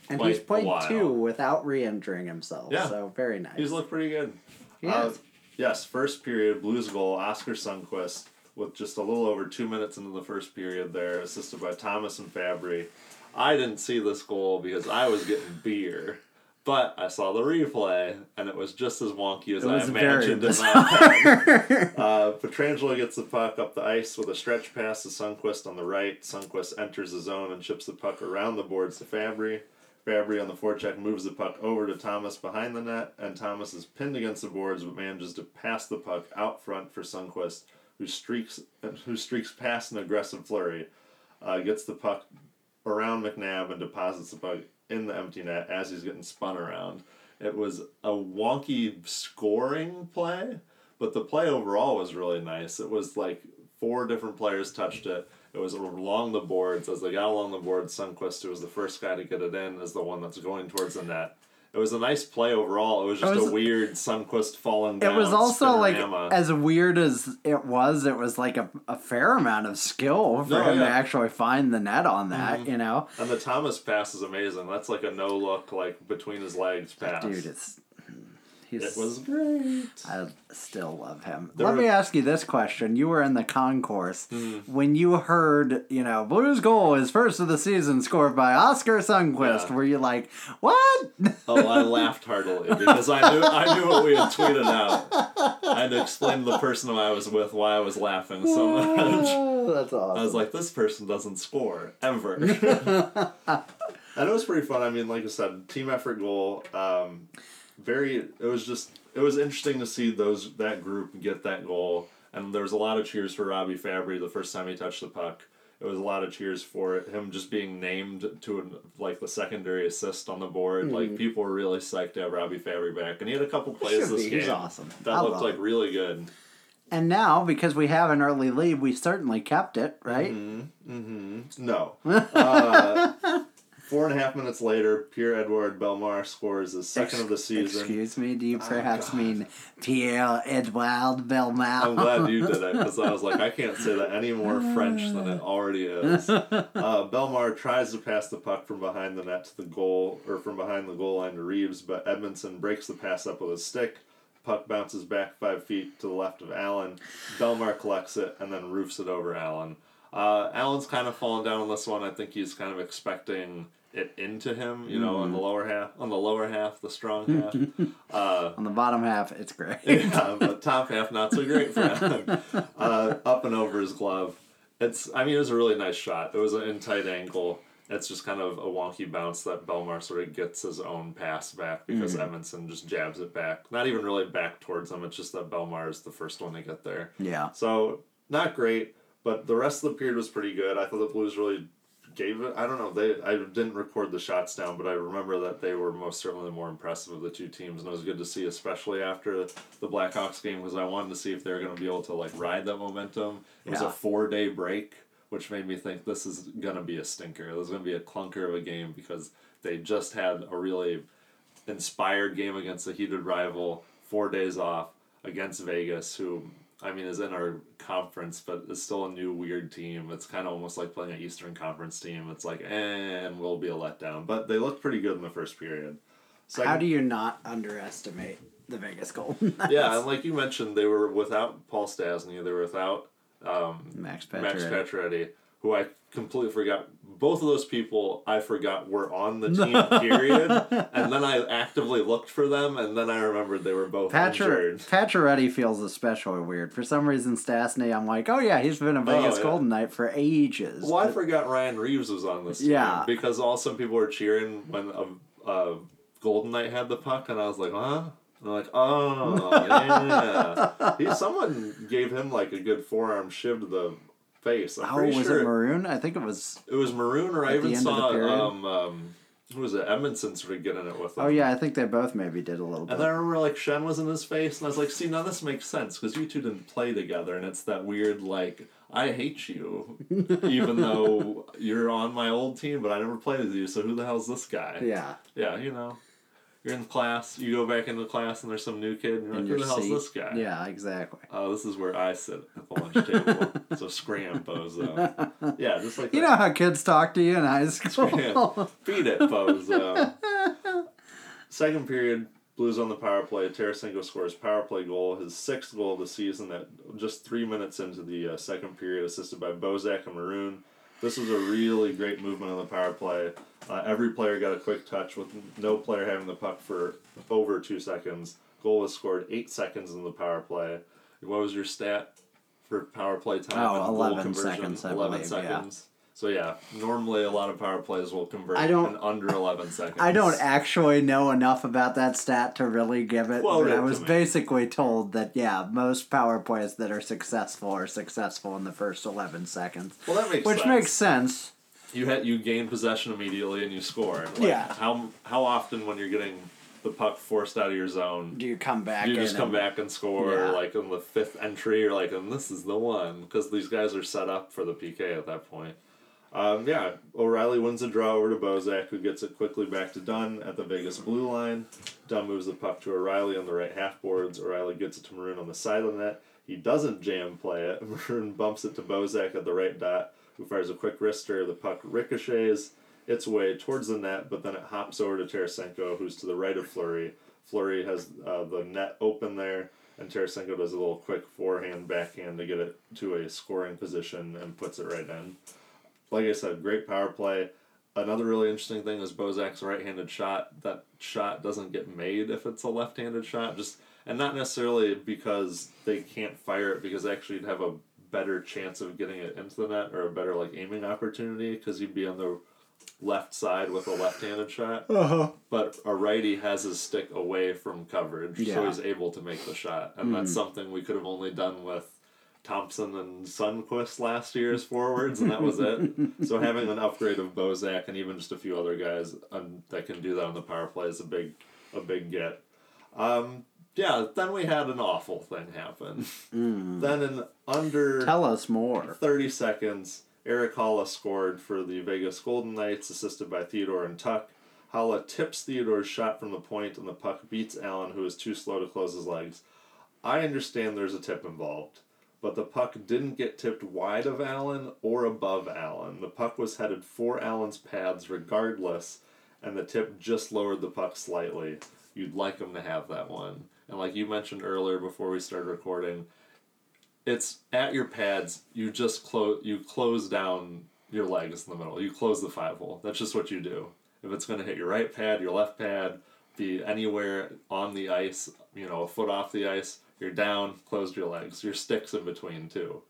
And Quite he's played two without re-injuring himself. Yeah. So very nice. He's looked pretty good. He Uh, yes, first period, Blues goal, Oskar Sundqvist with just a little over two minutes into the first period there, assisted by Thomas and Fabbri. I didn't see this goal because I was getting beer. But I saw the replay, and it was just as wonky as I imagined in my head. Uh, Pietrangelo gets the puck up the ice with a stretch pass to Sundqvist on the right. Sundqvist enters the zone and chips the puck around the boards to Fabbri. Fabbri on the forecheck moves the puck over to Thomas behind the net, and Thomas is pinned against the boards but manages to pass the puck out front for Sundqvist, who streaks who streaks past an aggressive Fleury, uh, gets the puck around McNabb and deposits the puck in the empty net as he's getting spun around. It was a wonky scoring play, but the play overall was really nice. It was like four different players touched it. It was along the boards. As they got along the boards, Sundqvist, who was the first guy to get it in, is the one that's going towards the net. It was a nice play overall. It was just It was- a weird Sundqvist falling down. It was also like as weird as it was. It was like a, a fair amount of skill for No, him to actually find the net on that. Mm-hmm. You know, and the Thomas pass is amazing. That's like a no look, like between his legs pass. dude, it's he's. it was great. I still love him. There Let were- me ask you this question. You were in the concourse. Hmm. When you heard, you know, Blues goal is first of the season scored by Oskar Sundqvist, Yeah. were you like, what? Oh, I laughed heartily because I knew I knew what we had tweeted out. I had to explain to the person I was with why I was laughing so much. Oh, That's awesome. I was like, this person doesn't score ever. and it was pretty fun. I mean, like I said, team effort goal. Um, very. It was just. It was interesting to see those that group get that goal, and there was a lot of cheers for Robby Fabbri the first time he touched the puck. It was a lot of cheers for it. Him just being named to an, like the secondary assist on the board. Hmm. Like people were really psyched to have Robby Fabbri back, and he had a couple plays this be. game He's awesome. that I looked like it. really good. And now, because we have an early lead, we certainly kept it, right? Mm-hmm. Mm-hmm. No. Uh, four and a half minutes later, Pierre Edouard Bellemare scores his second of the season. Excuse me, do you perhaps God. mean Pierre Edouard Bellemare? I'm glad you did it because I was like, I can't say that any more French than it already is. Uh, Bellemare tries to pass the puck from behind the net to the goal, or from behind the goal line to Reaves, but Edmundson breaks the pass up with his stick. Puck bounces back five feet to the left of Allen. Bellemare collects it and then roofs it over Allen. Uh, Allen's kind of fallen down on this one. I think he's kind of expecting it into him, you know, on the lower half, on the lower half, the strong half. uh, On the bottom half, it's great. yeah, but top half not so great for Allen. Uh, up and over his glove. It's, I mean, it was a really nice shot. It was an in tight angle. It's just kind of a wonky bounce that Bellemare sort of gets his own pass back because Edmundson just jabs it back. Not even really back towards him. It's just that Bellemare is the first one to get there. yeah. So not great, but the rest of the period was pretty good. I thought the Blues really gave it. I don't know. They I didn't record the shots down, but I remember that they were most certainly the more impressive of the two teams, and it was good to see, especially after the Blackhawks game, because I wanted to see if they were going to be able to like ride that momentum. It was Yeah. a four day break, which made me think this is going to be a stinker. This is going to be a clunker of a game because they just had a really inspired game against a heated rival, four days off against Vegas, who I mean is in our conference, but it's still a new weird team. It's kind of almost like playing an Eastern Conference team. It's like, eh, and will be a letdown. But they looked pretty good in the first period. Second, How do you not underestimate the Vegas Golden Knights? yeah, and like you mentioned, they were without Paul Stastny. They were without Max Max Pacioretty. Pacioretty, who I completely forgot. Both of those people I forgot were on the team. period. and then I actively looked for them, and then I remembered they were both Pacioretty, injured. Pacioretty feels especially weird. For some reason, Stastny, I'm like, oh yeah, he's been a Vegas Oh, yeah. Golden Knight for ages. Well, I forgot Ryan Reaves was on this team. Yeah. Because all some people were cheering when a, a Golden Knight had the puck, and I was like, huh? And they're like, oh, yeah. he, someone gave him like a good forearm shiv to the face. I'm oh, was sure it maroon? I think it was. it was Maroon, or I even end of the saw, um, um, who was it? Edmundson sort of getting it with him. Oh yeah, I think they both maybe did a little bit. And then I remember like Schenn was in his face, and I was like, "See, now this makes sense because you two didn't play together, and it's that weird like I hate you, even though you're on my old team, but I never played with you. So who the hell's this guy? yeah. Yeah, you know, you're in class, you go back into class, and there's some new kid, and you're In like, who the hell's seat. this guy? Yeah, exactly. Oh, this is where I sit at the lunch table. so scram, bozo. Yeah, just like You that. know how kids talk to you in high school. Yeah. Beat it, bozo. Second period, Blues on the power play. Tarasenko scores power play goal, his sixth goal of the season. At just three minutes into the uh, second period, assisted by Bozak and Maroon. This was a really great movement on the power play. Uh, every player got a quick touch, with no player having the puck for over two seconds. Goal was scored eight seconds in the power play. What was your stat for power play time? Oh, and 11 seconds, I 11 believe, yeah. seconds. So yeah, normally a lot of power plays will convert I don't- in under eleven seconds. I don't actually know enough about that stat to really give it, it I was basically told that yeah, most power plays that are successful are successful in the first eleven seconds, Well, that makes which sense. makes sense. You had you gain possession immediately and you score. Like, Yeah. How how often when you're getting the puck forced out of your zone. Do you come back? You just come and- back and score Yeah. like in the fifth entry, or like, and this is the one because these guys are set up for the PK at that point. Um, yeah, O'Reilly wins the draw over to Bozak, who gets it quickly back to Dunn at the Vegas blue line. Dunn moves the puck to O'Reilly on the right half boards. O'Reilly gets it to Maroon on the side of the net. He doesn't jam play it. Maroon bumps it to Bozak at the right dot, who fires a quick wrister. The puck ricochets its way towards the net, but then it hops over to Tarasenko, who's to the right of Fleury. Fleury has uh, the net open there, and Tarasenko does a little quick forehand, backhand to get it to a scoring position and puts it right in. Like I said, great power play. Another really interesting thing is Bozak's right-handed shot. That shot doesn't get made if it's a left-handed shot. Just and not necessarily because they can't fire it, because actually you'd have a better chance of getting it into the net or a better like aiming opportunity because you'd be on the left side with a left-handed shot. Uh-huh. But a righty has his stick away from coverage, so he's able to make the shot, and that's something we could have only done with Thompson and Sundqvist last year as forwards, and that was it. so having an upgrade of Bozak and even just a few other guys um, that can do that on the power play is a big, a big get. Um, yeah, then we had an awful thing happen. Mm. Then in under Tell us more. 30 seconds, Erik Haula scored for the Vegas Golden Knights, assisted by Theodore and Tuch. Haula tips Theodore's shot from the point, and the puck beats Allen, who is too slow to close his legs. I understand there's a tip involved, but the puck didn't get tipped wide of Allen or above Allen. The puck was headed for Allen's pads regardless, and the tip just lowered the puck slightly. You'd like him to have that one. And like you mentioned earlier before we started recording, it's at your pads. You just close. You close down your legs in the middle. You close the five hole. That's just what you do. If it's going to hit your right pad, your left pad, be anywhere on the ice, you know, a foot off the ice, you're down. Closed your legs. Your sticks in between too.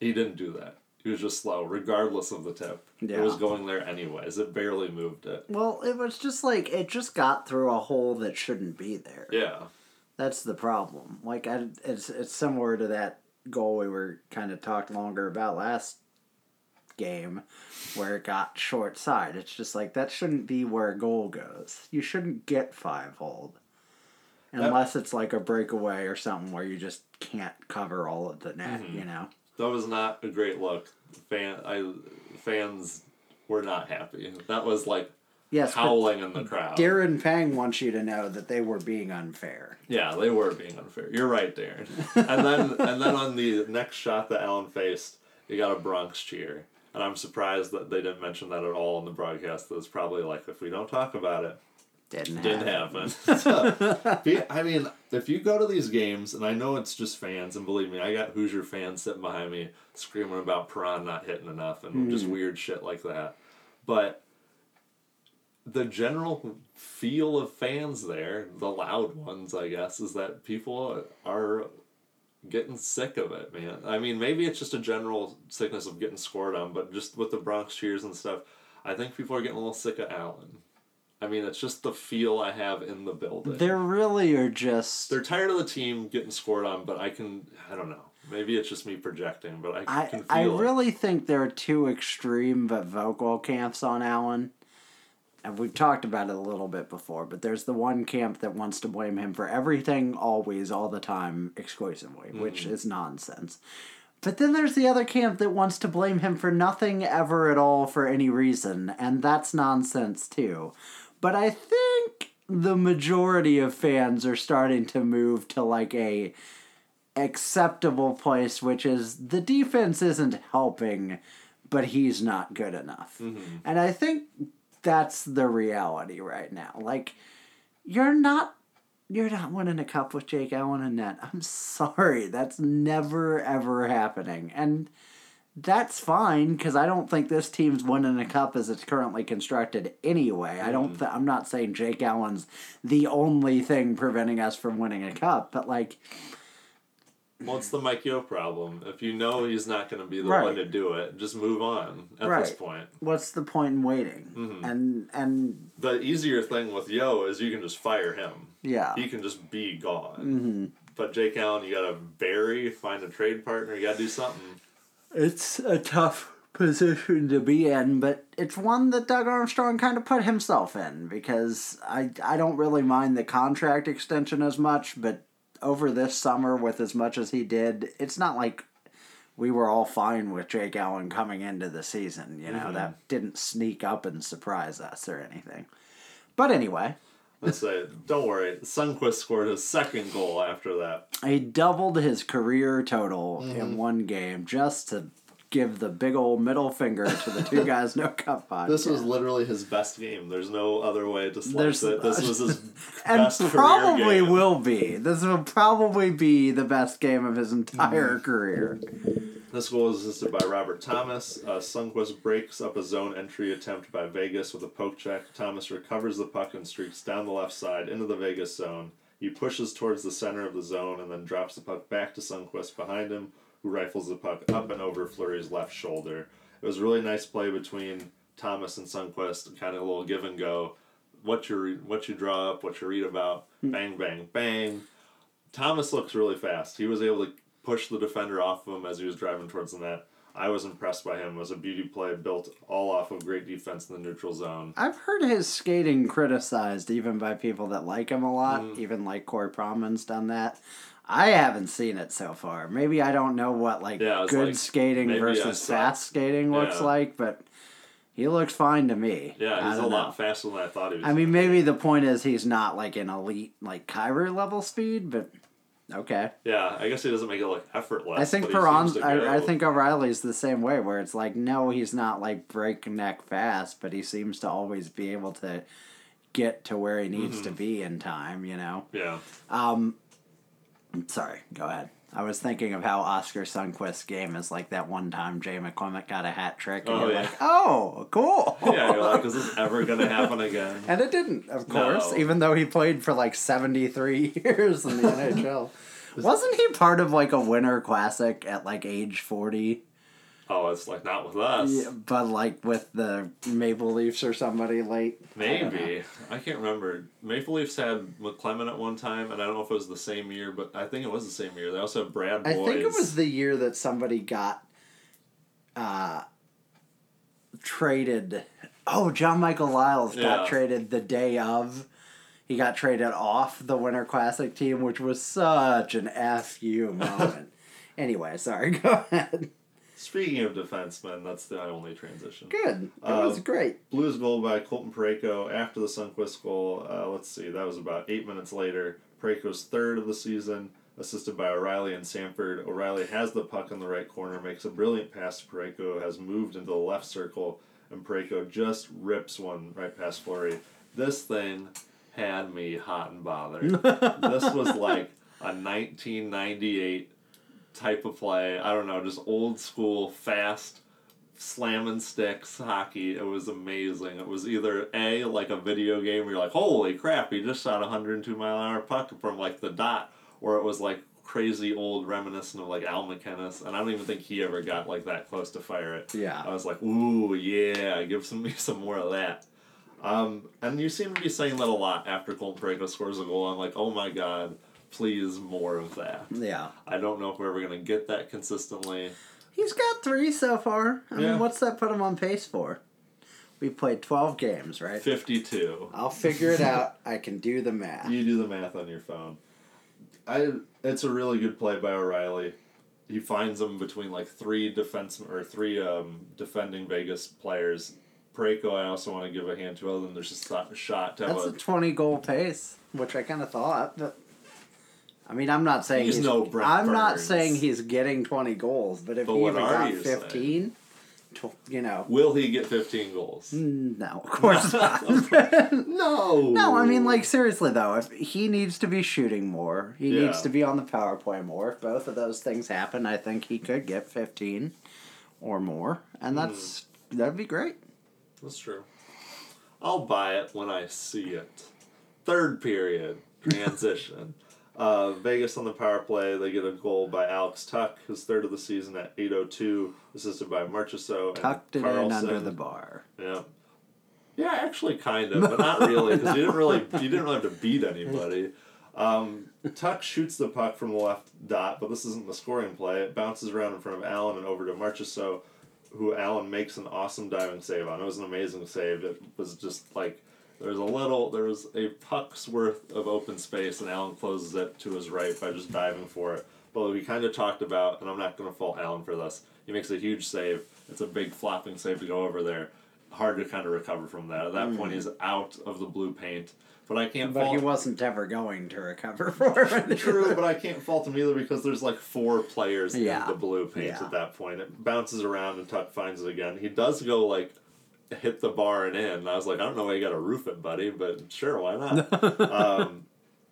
He didn't do that. He was just slow, regardless of the tip. Yeah. It was going there anyways. It barely moved it. Well, it was just like it just got through a hole that shouldn't be there. Yeah. That's the problem. Like I, it's it's similar to that goal we were kind of talked longer about last game, where it got short side. It's just like that shouldn't be where a goal goes. You shouldn't get five hold, unless it's like a breakaway or something where you just can't cover all of the net. Mm-hmm. You know. That was not a great look. Fan, I fans were not happy. That was like Yes, howling in the crowd. Darren Pang wants you to know that they were being unfair. Yeah, they were being unfair. You're right, Darren. And then and then on the next shot that Allen faced, you got a Bronx cheer. And I'm surprised that they didn't mention that at all in the broadcast. That it's probably like if we don't talk about it, Didn't, didn't happen. happen. So, I mean, if you go to these games, and I know it's just fans, and believe me, I got Hoosier fans sitting behind me screaming about Perron not hitting enough and just hmm. weird shit like that. But the general feel of fans there, the loud ones, I guess, is that people are getting sick of it, man. I mean, maybe it's just a general sickness of getting scored on, but just with the Bronx cheers and stuff, I think people are getting a little sick of Allen. I mean, it's just the feel I have in the building. They really are just. They're tired of the team getting scored on, but I can, I don't know. Maybe it's just me projecting, but I I, can feel I it. really think there are two extreme but vocal camps on Allen. And we've talked about it a little bit before, but there's the one camp that wants to blame him for everything, always, all the time, exclusively, which Mm-hmm. is nonsense. But then there's the other camp that wants to blame him for nothing ever at all for any reason, and that's nonsense too. But I think the majority of fans are starting to move to like a acceptable place, which is the defense isn't helping, but he's not good enough. And I think that's the reality right now. Like, you're not. You're not winning a cup with Jake Allen and net. I'm sorry. That's never, ever happening. And that's fine because I don't think this team's winning a cup as it's currently constructed anyway. I don't. Mm-hmm. Th- I'm not saying Jake Allen's the only thing preventing us from winning a cup, but like, Well, it's the Mike Yeo problem. If you know he's not going to be the Right. one to do it, just move on at this Right. point. what's the point in waiting? Mm. And and The easier thing with Yeo is you can just fire him. yeah, He can just be gone. Mm-hmm. But Jake Allen, you got to bury, find a trade partner. You got to do something. it's a tough position to be in, but it's one that Doug Armstrong kind of put himself in because I I don't really mind the contract extension as much, but over this summer with as much as he did, it's not like we were all fine with Jake Allen coming into the season. You know Mm-hmm. that didn't sneak up and surprise us or anything. But anyway, Let's say, don't worry. Sundqvist scored his second goal after that. he doubled his career total Mm-hmm. in one game just to give the big old middle finger to the two guys no cup podcast. This was literally his best game. There's no other way to slice it. This was his and best career probably will be. This will probably be the best game of his entire Mm-hmm. career. This goal is assisted by Robert Thomas. Uh, Sundqvist breaks up a zone entry attempt by Vegas with a poke check. Thomas recovers the puck and streaks down the left side into the Vegas zone. He pushes towards the center of the zone and then drops the puck back to Sundqvist behind him, who rifles the puck up and over Fleury's left shoulder. It was a really nice play between Thomas and Sundqvist, kind of a little give and go. What you what you draw up, what you read about, bang bang bang. Thomas looks really fast. He was able to push the defender off of him as he was driving towards the net. I was impressed by him. It was a beauty play built all off of great defense in the neutral zone. I've heard his skating criticized even by people that like him a lot, Mm. even like Corey Pronman's done that. I haven't seen it so far. Maybe I don't know what like Yeah, good like, skating versus fast skating looks Yeah. like, but he looks fine to me. Yeah, he's a don't lot faster than I thought he was. I mean, maybe the point is he's not like an elite like Kyrie level speed, but okay. Yeah, I guess he doesn't make it look effortless. I think but he Perron, seems to I, I think O'Reilly's the same way, where it's like, no, he's not like breakneck fast, but he seems to always be able to get to where he needs Mm-hmm. to be in time. You know. Yeah. Um, sorry, go ahead. I was thinking of how Oskar Sundqvist's game is like that one time Jay McClement got a hat trick, and Oh, you're yeah. like, oh, cool. Yeah, you're like, is this ever going to happen again? And it didn't, of course, No. even though he played for like 73 years in the NHL. Wasn't he part of like a winter classic at like age 40? Oh, it's like not with us. Yeah, but like with the Maple Leafs or somebody late. I. Maybe. I can't remember. Maple Leafs had McClement at one time, and I don't know if it was the same year, but I think it was the same year. They also had Brad I think it was the year that somebody got uh, traded. Oh, John Michael Liles got traded the day of. He got traded off the Winter Classic team, which was such an fu moment. anyway, sorry. Go ahead. Speaking of defensemen, that's the only transition. Good. It Uh, was great. Blues goal by Colton Parayko after the Sundqvist goal. Uh, let's see, that was about eight minutes later. Parayko's third of the season, assisted by O'Reilly and Sanford. O'Reilly has the puck in the right corner, makes a brilliant pass to Parayko, has moved into the left circle, and Parayko just rips one right past Fleury. This thing had me hot and bothered. this was like a 1998 type of play. I don't know, just old school, fast, slamming sticks hockey. It was amazing. It was either A, like a video game where you're like, holy crap, he just shot a 102 mile an hour puck from like the dot, or it was like crazy old reminiscent of like Al MacInnis, and I don't even think he ever got like that close to fire it. Yeah. I was like, ooh, yeah, give some me some more of that. Um, and you seem to be saying that a lot after Colton Parayko scores a goal. I'm like, oh my god, please more of that. Yeah. I don't know if we're ever gonna get that consistently. He's got three so far. I Yeah. mean, what's that put him on pace for? We played 12 games, right? Fifty-two. I'll figure it out. I can do the math. You do the math on your phone. I. It's a really good play by O'Reilly. He finds them between like three defense or three um, defending Vegas players. Parayko, I also want to give a hand to. Other than there's just a shot to have That's a a 20 goal pace, which I kind of thought. But I mean, I'm not saying He's he's, no Brent I'm not saying he's getting 20 goals, but if But he even got you 15, tw- you know, Will he get 15 goals? Mm, no, of course not. No. no, I mean, like seriously though, if he needs to be shooting more, he Yeah. needs to be on the power play more. If both of those things happen, I think he could get 15 or more, and hmm. that's that'd be great. That's true. I'll buy it when I see it. Third period transition. uh, Vegas on the power play. They get a goal by Alex Tuch, his third of the season at 8:02, assisted by Marchessault and Tucked it in Karlsson. under the bar. Yeah. Yeah, actually, kind of, but not really, because you didn't really you didn't really have to beat anybody. Um, Tuch shoots the puck from the left dot, but this isn't the scoring play. It bounces around in front of Allen and over to Marchessault. who Allen makes an awesome diving save on. It was an amazing save. It was just like there was a little, there's a puck's worth of open space, and Allen closes it to his right by just diving for it. But we kind of talked about, and I'm not going to fault Allen for this. He makes a huge save. It's a big flopping save to go over there. Hard to kind of recover from that. At that mm-hmm. point, he's out of the blue paint. But I can't But fault. he wasn't ever going to recover for it. True, but I can't fault him either because there's like four players Yeah. in the blue paint Yeah. at that point. It bounces around and Tuch finds it again. He does go like hit the bar and in. And I was like, I don't know why you got to roof it, buddy, but sure, why not? um,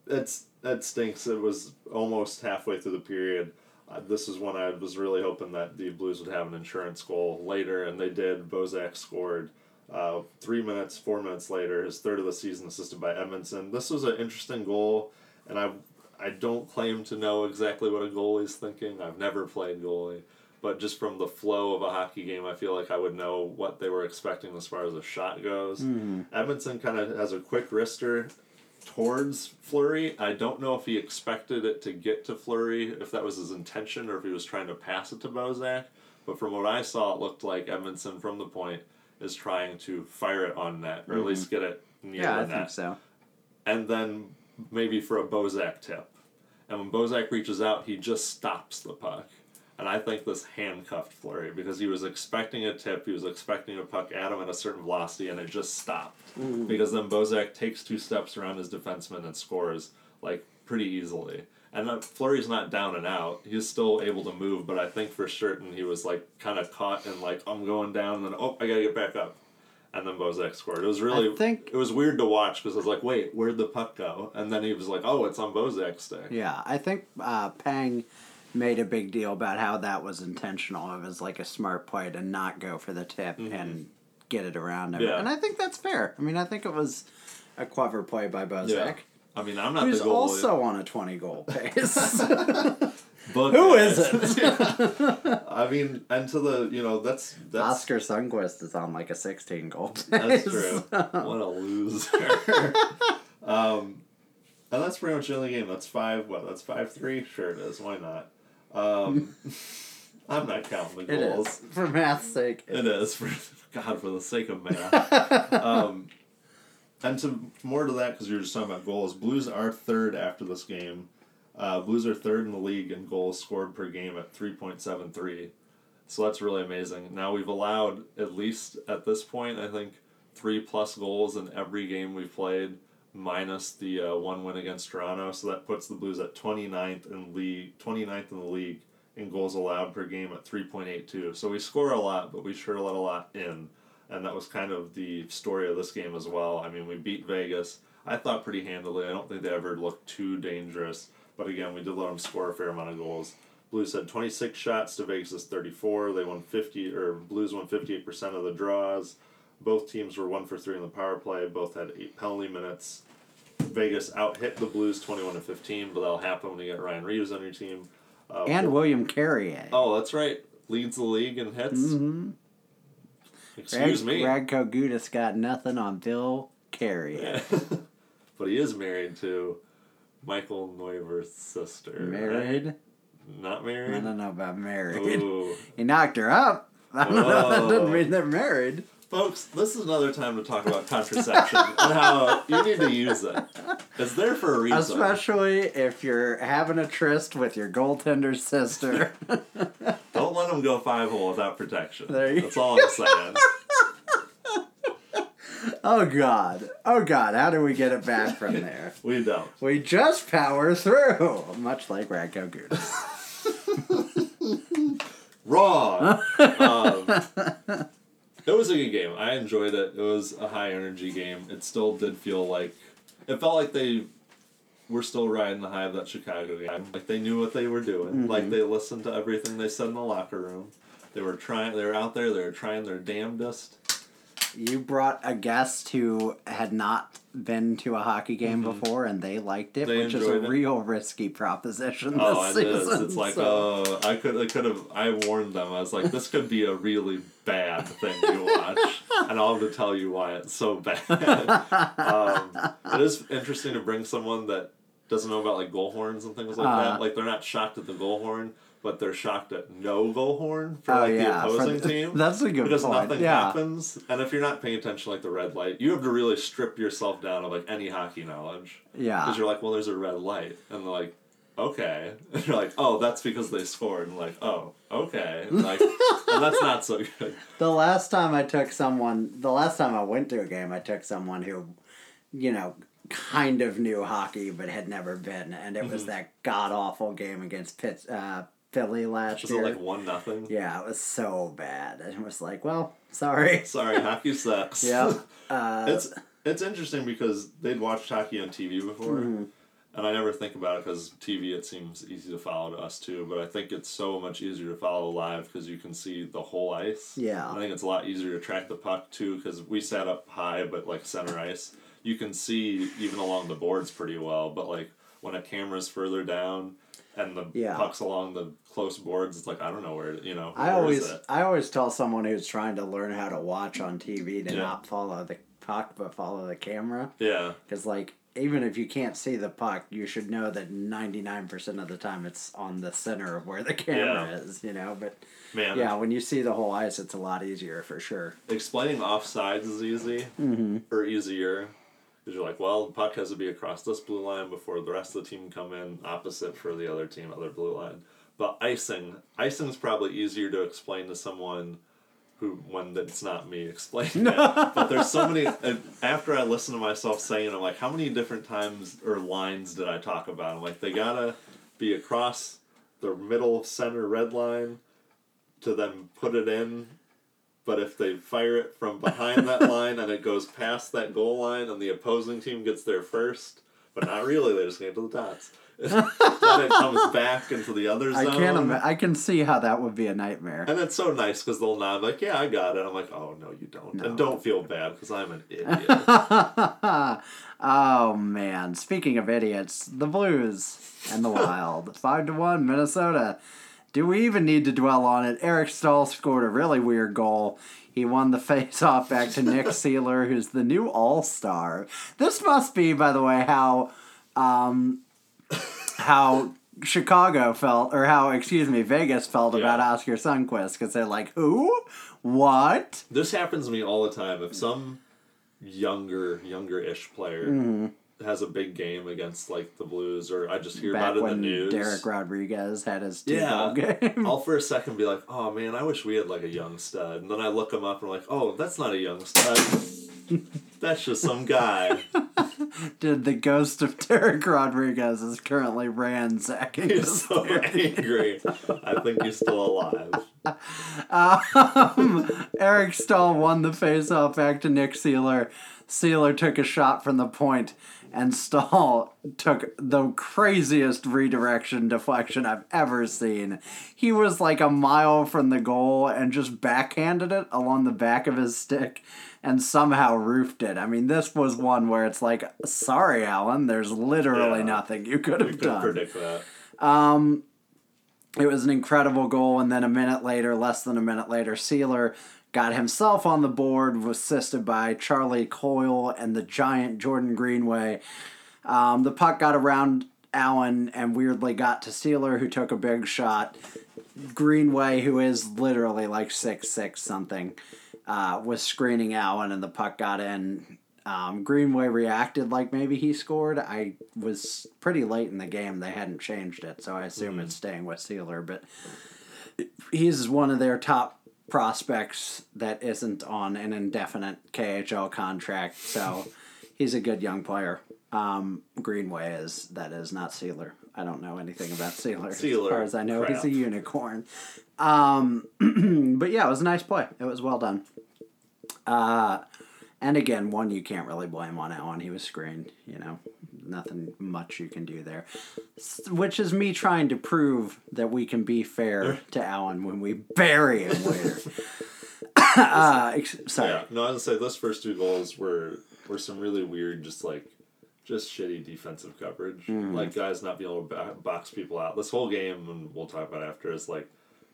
it's that stinks. It was almost halfway through the period. Uh, this is when I was really hoping that the Blues would have an insurance goal later, and they did. Bozak scored. Uh, three minutes, four minutes later, his third of the season, assisted by Edmundson. This was an interesting goal, and I, I don't claim to know exactly what a goalie's thinking. I've never played goalie, but just from the flow of a hockey game, I feel like I would know what they were expecting as far as a shot goes. Hmm. Edmundson kind of has a quick wrister towards Fleury. I don't know if he expected it to get to Fleury, if that was his intention, or if he was trying to pass it to Bozak. But from what I saw, it looked like Edmundson from the point is trying to fire it on net, or at hmm. least get it near yeah, the I net think so. and then maybe for a Bozak tip. And when Bozak reaches out, he just stops the puck. And I think this handcuffed Fleury because he was expecting a tip, he was expecting a puck at him at a certain velocity, and it just stopped. Because then Bozak takes two steps around his defenseman and scores like pretty easily. And uh, Fleury's not down and out; he's still able to move. But I think for certain he was like kind of caught in like I'm going down, and then oh I gotta get back up. And then Bozak scored. It was really I think- it was weird to watch because I was like, wait, where'd the puck go? And then he was like, oh, it's on Bozak's stick. Yeah, I think uh, Pang made a big deal about how that was intentional. It was like a smart play to not go for the tip and get it around him. Mm-hmm. Yeah. And I think that's fair. I mean, I think it was a clever play by Bozak. I mean, I'm not Who's also on a 20 goal pace. but Who is I mean, and to the you know that's that's Oskar Sundqvist is on like a 16 goal pace. that's true. what a loser. um, and that's pretty much the only game. That's five. What? That's five three. Sure it is. Why not? Um, I'm not counting the It goals. is. For math's sake. It is for God for the sake of math. um, and to more to that because you were just talking about goals. Blues are third after this game. Uh, Blues are third in the league in goals scored per game at three point seven three. So that's really amazing. Now we've allowed at least at this point, I think, three plus goals in every game we've played, minus the uh, one win against Toronto. So that puts the Blues at 29th in league, 29th in the league in goals allowed per game at 3.82. So we score a lot, but we sure let a lot in. And that was kind of the story of this game as well. I mean, we beat Vegas. I thought pretty handily. I don't think they ever looked too dangerous. But again, we did let them score a fair amount of goals. Blues had 26 shots to Vegas' 34. They won 50, or Blues won 58% of the draws. Both teams were one for three in the power play. Both had eight penalty minutes. Vegas out hit the Blues 21 to 15, but that'll happen when you get Ryan Reaves on your team. Uh, And William Carrier. oh, that's right. Leads the league in hits. Mm-hmm. Excuse me. Radko Gudas got nothing on Bill Carrier. but he is married to Michael Neuvirth's sister. right? Married? Not married? I don't know about married. Ooh. He knocked her up. I don't know. That doesn't mean they're married. Folks, this is another time to talk about contraception and how you need to use it. It's there for a reason. Especially if you're having a tryst with your goaltender's sister. Don't let them go five hole without protection. There you- That's all I'm saying. oh God. Oh God. How do we get it back from there? We don't. We just power through, much like Radko Gudas. Wrong. um, it was a good game. I enjoyed it. It was a high energy game. It still did feel like it felt like they were still riding the high of that Chicago game. Like they knew what they were doing. Like they listened to everything they said in the locker room. They were trying. They were out there. They were trying their damnedest. You brought a guest who had not been to a hockey game before, and they liked it, Mm-hmm. They which is a it. real risky proposition this Oh, it is. season. It's like, so- oh, I could, I could have, I warned them. I was like, this could be a really bad thing to watch, and I'll have to tell you why it's so bad. um, it is interesting to bring someone that doesn't know about like goal horns and things like Uh, that. Like they're not shocked at the goal horn, but they're shocked at no goal horn for Oh, like yeah, the opposing the- team. that's a good because point, nothing yeah. happens. And if you're not paying attention, like the red light, you have to really strip yourself down of like any hockey knowledge. Yeah. Because you're like, well, there's a red light, and they're like, okay, and you're like, oh, that's because they scored, and like, oh, okay, like, and that's not so good. The last time I took someone, the last time I went to a game, I took someone who, you know, kind of knew hockey but had never been, and it was Mm-hmm. that god awful game against Pitt, uh, Philly last Was it year. like one nothing? yeah, it was so bad, and it was like, well, sorry. Sorry, hockey sucks. Yeah. Uh, it's it's interesting because they'd watched hockey on TV before, Mm-hmm. And I never think about it because TV it seems easy to follow to us too. But I think it's so much easier to follow live because you can see the whole ice. Yeah. I think it's a lot easier to track the puck too because we sat up high, but like center ice, you can see even along the boards pretty well. But like when a camera's further down. And the Yeah. pucks along the close boards, it's like I don't know where you know. I always? I always tell someone who's trying to learn how to watch on TV to Yeah. not follow the puck but follow the camera yeah. because like even if you can't see the puck you should know that 99% of the time it's on the center of where the camera Yeah. is you know but Man, yeah when you see the whole ice it's a lot easier for sure explaining offsides is easy mm-hmm. or easier because you're like, well, the puck has to be across this blue line before the rest of the team come in opposite for the other team, other blue line. But icing, icing is probably easier to explain to someone who when it's not me explaining it. But there's so many. and After I listen to myself saying, it, I'm like, how many different times or lines did I talk about? I'm like, they gotta be across the middle center red line to then put it in but if they fire it from behind that line and it goes past that goal line and the opposing team gets there first, but not really, they just get to the dots. Then it comes back into the other zone. I can't ima- I can see how that would be a nightmare and it's so nice because they'll nod like, "Yeah, I got it." I'm like, "Oh no, you don't," No. and don't feel bad because I'm an idiot. oh man speaking of idiots the blues and the wild 5 to 1 minnesota do we even need to dwell on it eric staal scored a really weird goal he won the face-off back to nick seeler who's the new all-star this must be by the way how um how chicago felt or how excuse me vegas felt about oskar sundqvist because they're like who what this happens to me all the time. If some younger, younger-ish player has a big game against like the Blues, or I just hear Mm-hmm. back about it in the news, Derek Rodriguez had his two Yeah. game. I'll for a second be like, oh man, I wish we had like a young stud. And then I look him up and I'm like, oh, that's not a young stud. that's just some guy. Did the ghost of Derek Rodriguez is currently ransacking He's his so angry. I think he's still alive. Um, Eric Staal won the faceoff back to Nick Seeler. Seeler took a shot from the point, and Staal took the craziest redirection deflection I've ever seen. He was like a mile from the goal and just backhanded it along the back of his stick and somehow roofed it. I mean, this was one where it's like, sorry, Allen, there's literally Yeah. nothing you could have done. predict that. Um, it was an incredible goal, and then a minute later, less than a minute later, Seeler got himself on the board, was assisted by Charlie Coyle and the giant Jordan Greenway. Um, the puck got around Allen and weirdly got to Seeler, who took a big shot. Greenway, who is literally like six six something, uh, was screening Allen, and the puck got in. Um, Greenway reacted like maybe he scored. I was pretty late in the game; they hadn't changed it, so I assume it's staying with Seeler. But he's one of their top prospects that isn't on an indefinite KHL contract, so he's a good young player. Um, Greenway is that is not Seeler. I don't know anything about Seeler. as Seeler, far as I know, he's a unicorn. Um, but yeah, it was a nice play. It was well done. Uh, and again, one you can't really blame on Allen. He was screened. You know, nothing much you can do there. Which is me trying to prove that we can be fair to Allen when we bury him later. uh, ex- sorry. Yeah. No, I was gonna say those first two goals were were some really weird, just like just shitty defensive coverage. Mm-hmm. Like guys not being able to box people out. This whole game, and we'll talk about it after, is like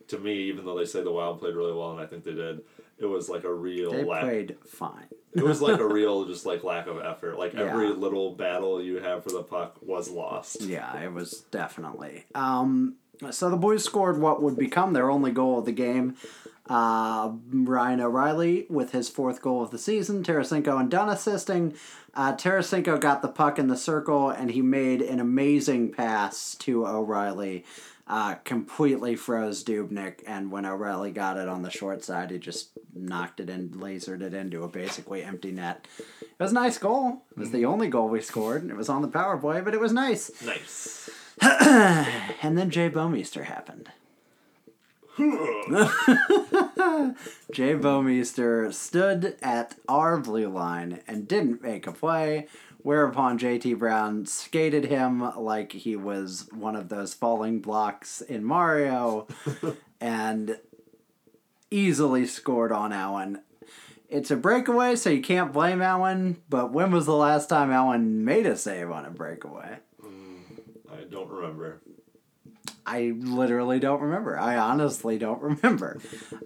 to me, even though they say the Wild played really well, and I think they did, it was like a real They lack. played fine. It was like a real just like lack of effort. Like every little battle you have for the puck was lost. Yeah, it was definitely. Um, so the boys scored what would become their only goal of the game. Uh, Ryan O'Reilly with his fourth goal of the season. Tarasenko and Dunn assisting. Uh, Tarasenko got the puck in the circle and he made an amazing pass to O'Reilly. Uh, completely froze Dubnyk, and when O'Reilly got it on the short side, he just knocked it in, lasered it into a basically empty net. It was a nice goal. It was the only goal we scored. and It was on the power play, but it was nice. Nice. And then Jay Bouwmeester happened. Jay Bouwmeester stood at our blue line and didn't make a play, whereupon JT Brown skated him like he was one of those falling blocks in Mario and easily scored on Allen. It's a breakaway, so you can't blame Allen, but when was the last time Allen made a save on a breakaway? I don't remember. I literally don't remember. I honestly don't remember.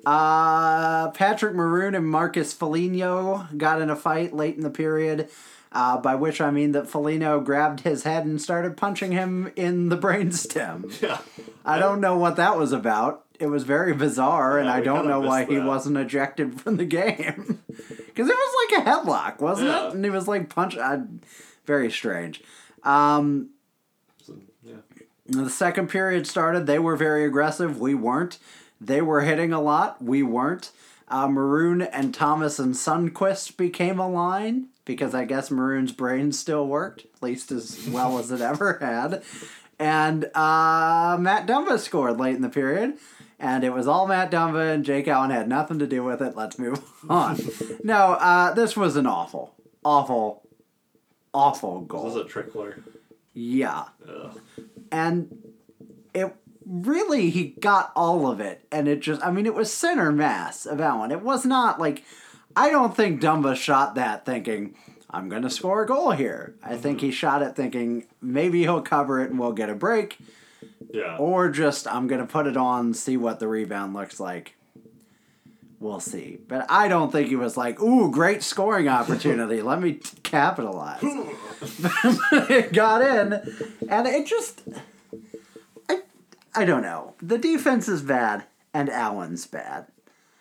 Uh, Patrick Maroon and Marcus Foligno got in a fight late in the period, uh, by which I mean that Foligno grabbed his head and started punching him in the brainstem. Yeah. I don't know what that was about. It was very bizarre, and I don't know why missed he wasn't ejected from the game. Because it was like a headlock, wasn't Yeah. it? And he was like punch. I, very strange. Um, So, yeah. the second period started. They were very aggressive. We weren't. They were hitting a lot. We weren't. Uh, Maroon and Thomas and Sundqvist became a line because I guess Maroon's brain still worked, at least as well as it ever had. And uh, Matt Dumba scored late in the period. And it was all Matt Dumba, and Jake Allen had nothing to do with it. Let's move on. no, uh, this was an awful, awful, awful goal. Was a trickler? yeah Ugh. and it really he got all of it and it just i mean it was center mass of allen it was not like i don't think dumba shot that thinking i'm gonna score a goal here. I think he mm-hmm. shot it thinking maybe he'll cover it and we'll get a break. Yeah. or just i'm gonna put it on see what the rebound looks like. We'll see. But i don't think he was like ooh great scoring opportunity. Let me t- capitalize. It got in, and it just, I, I don't know. The defense is bad, and Allen's bad.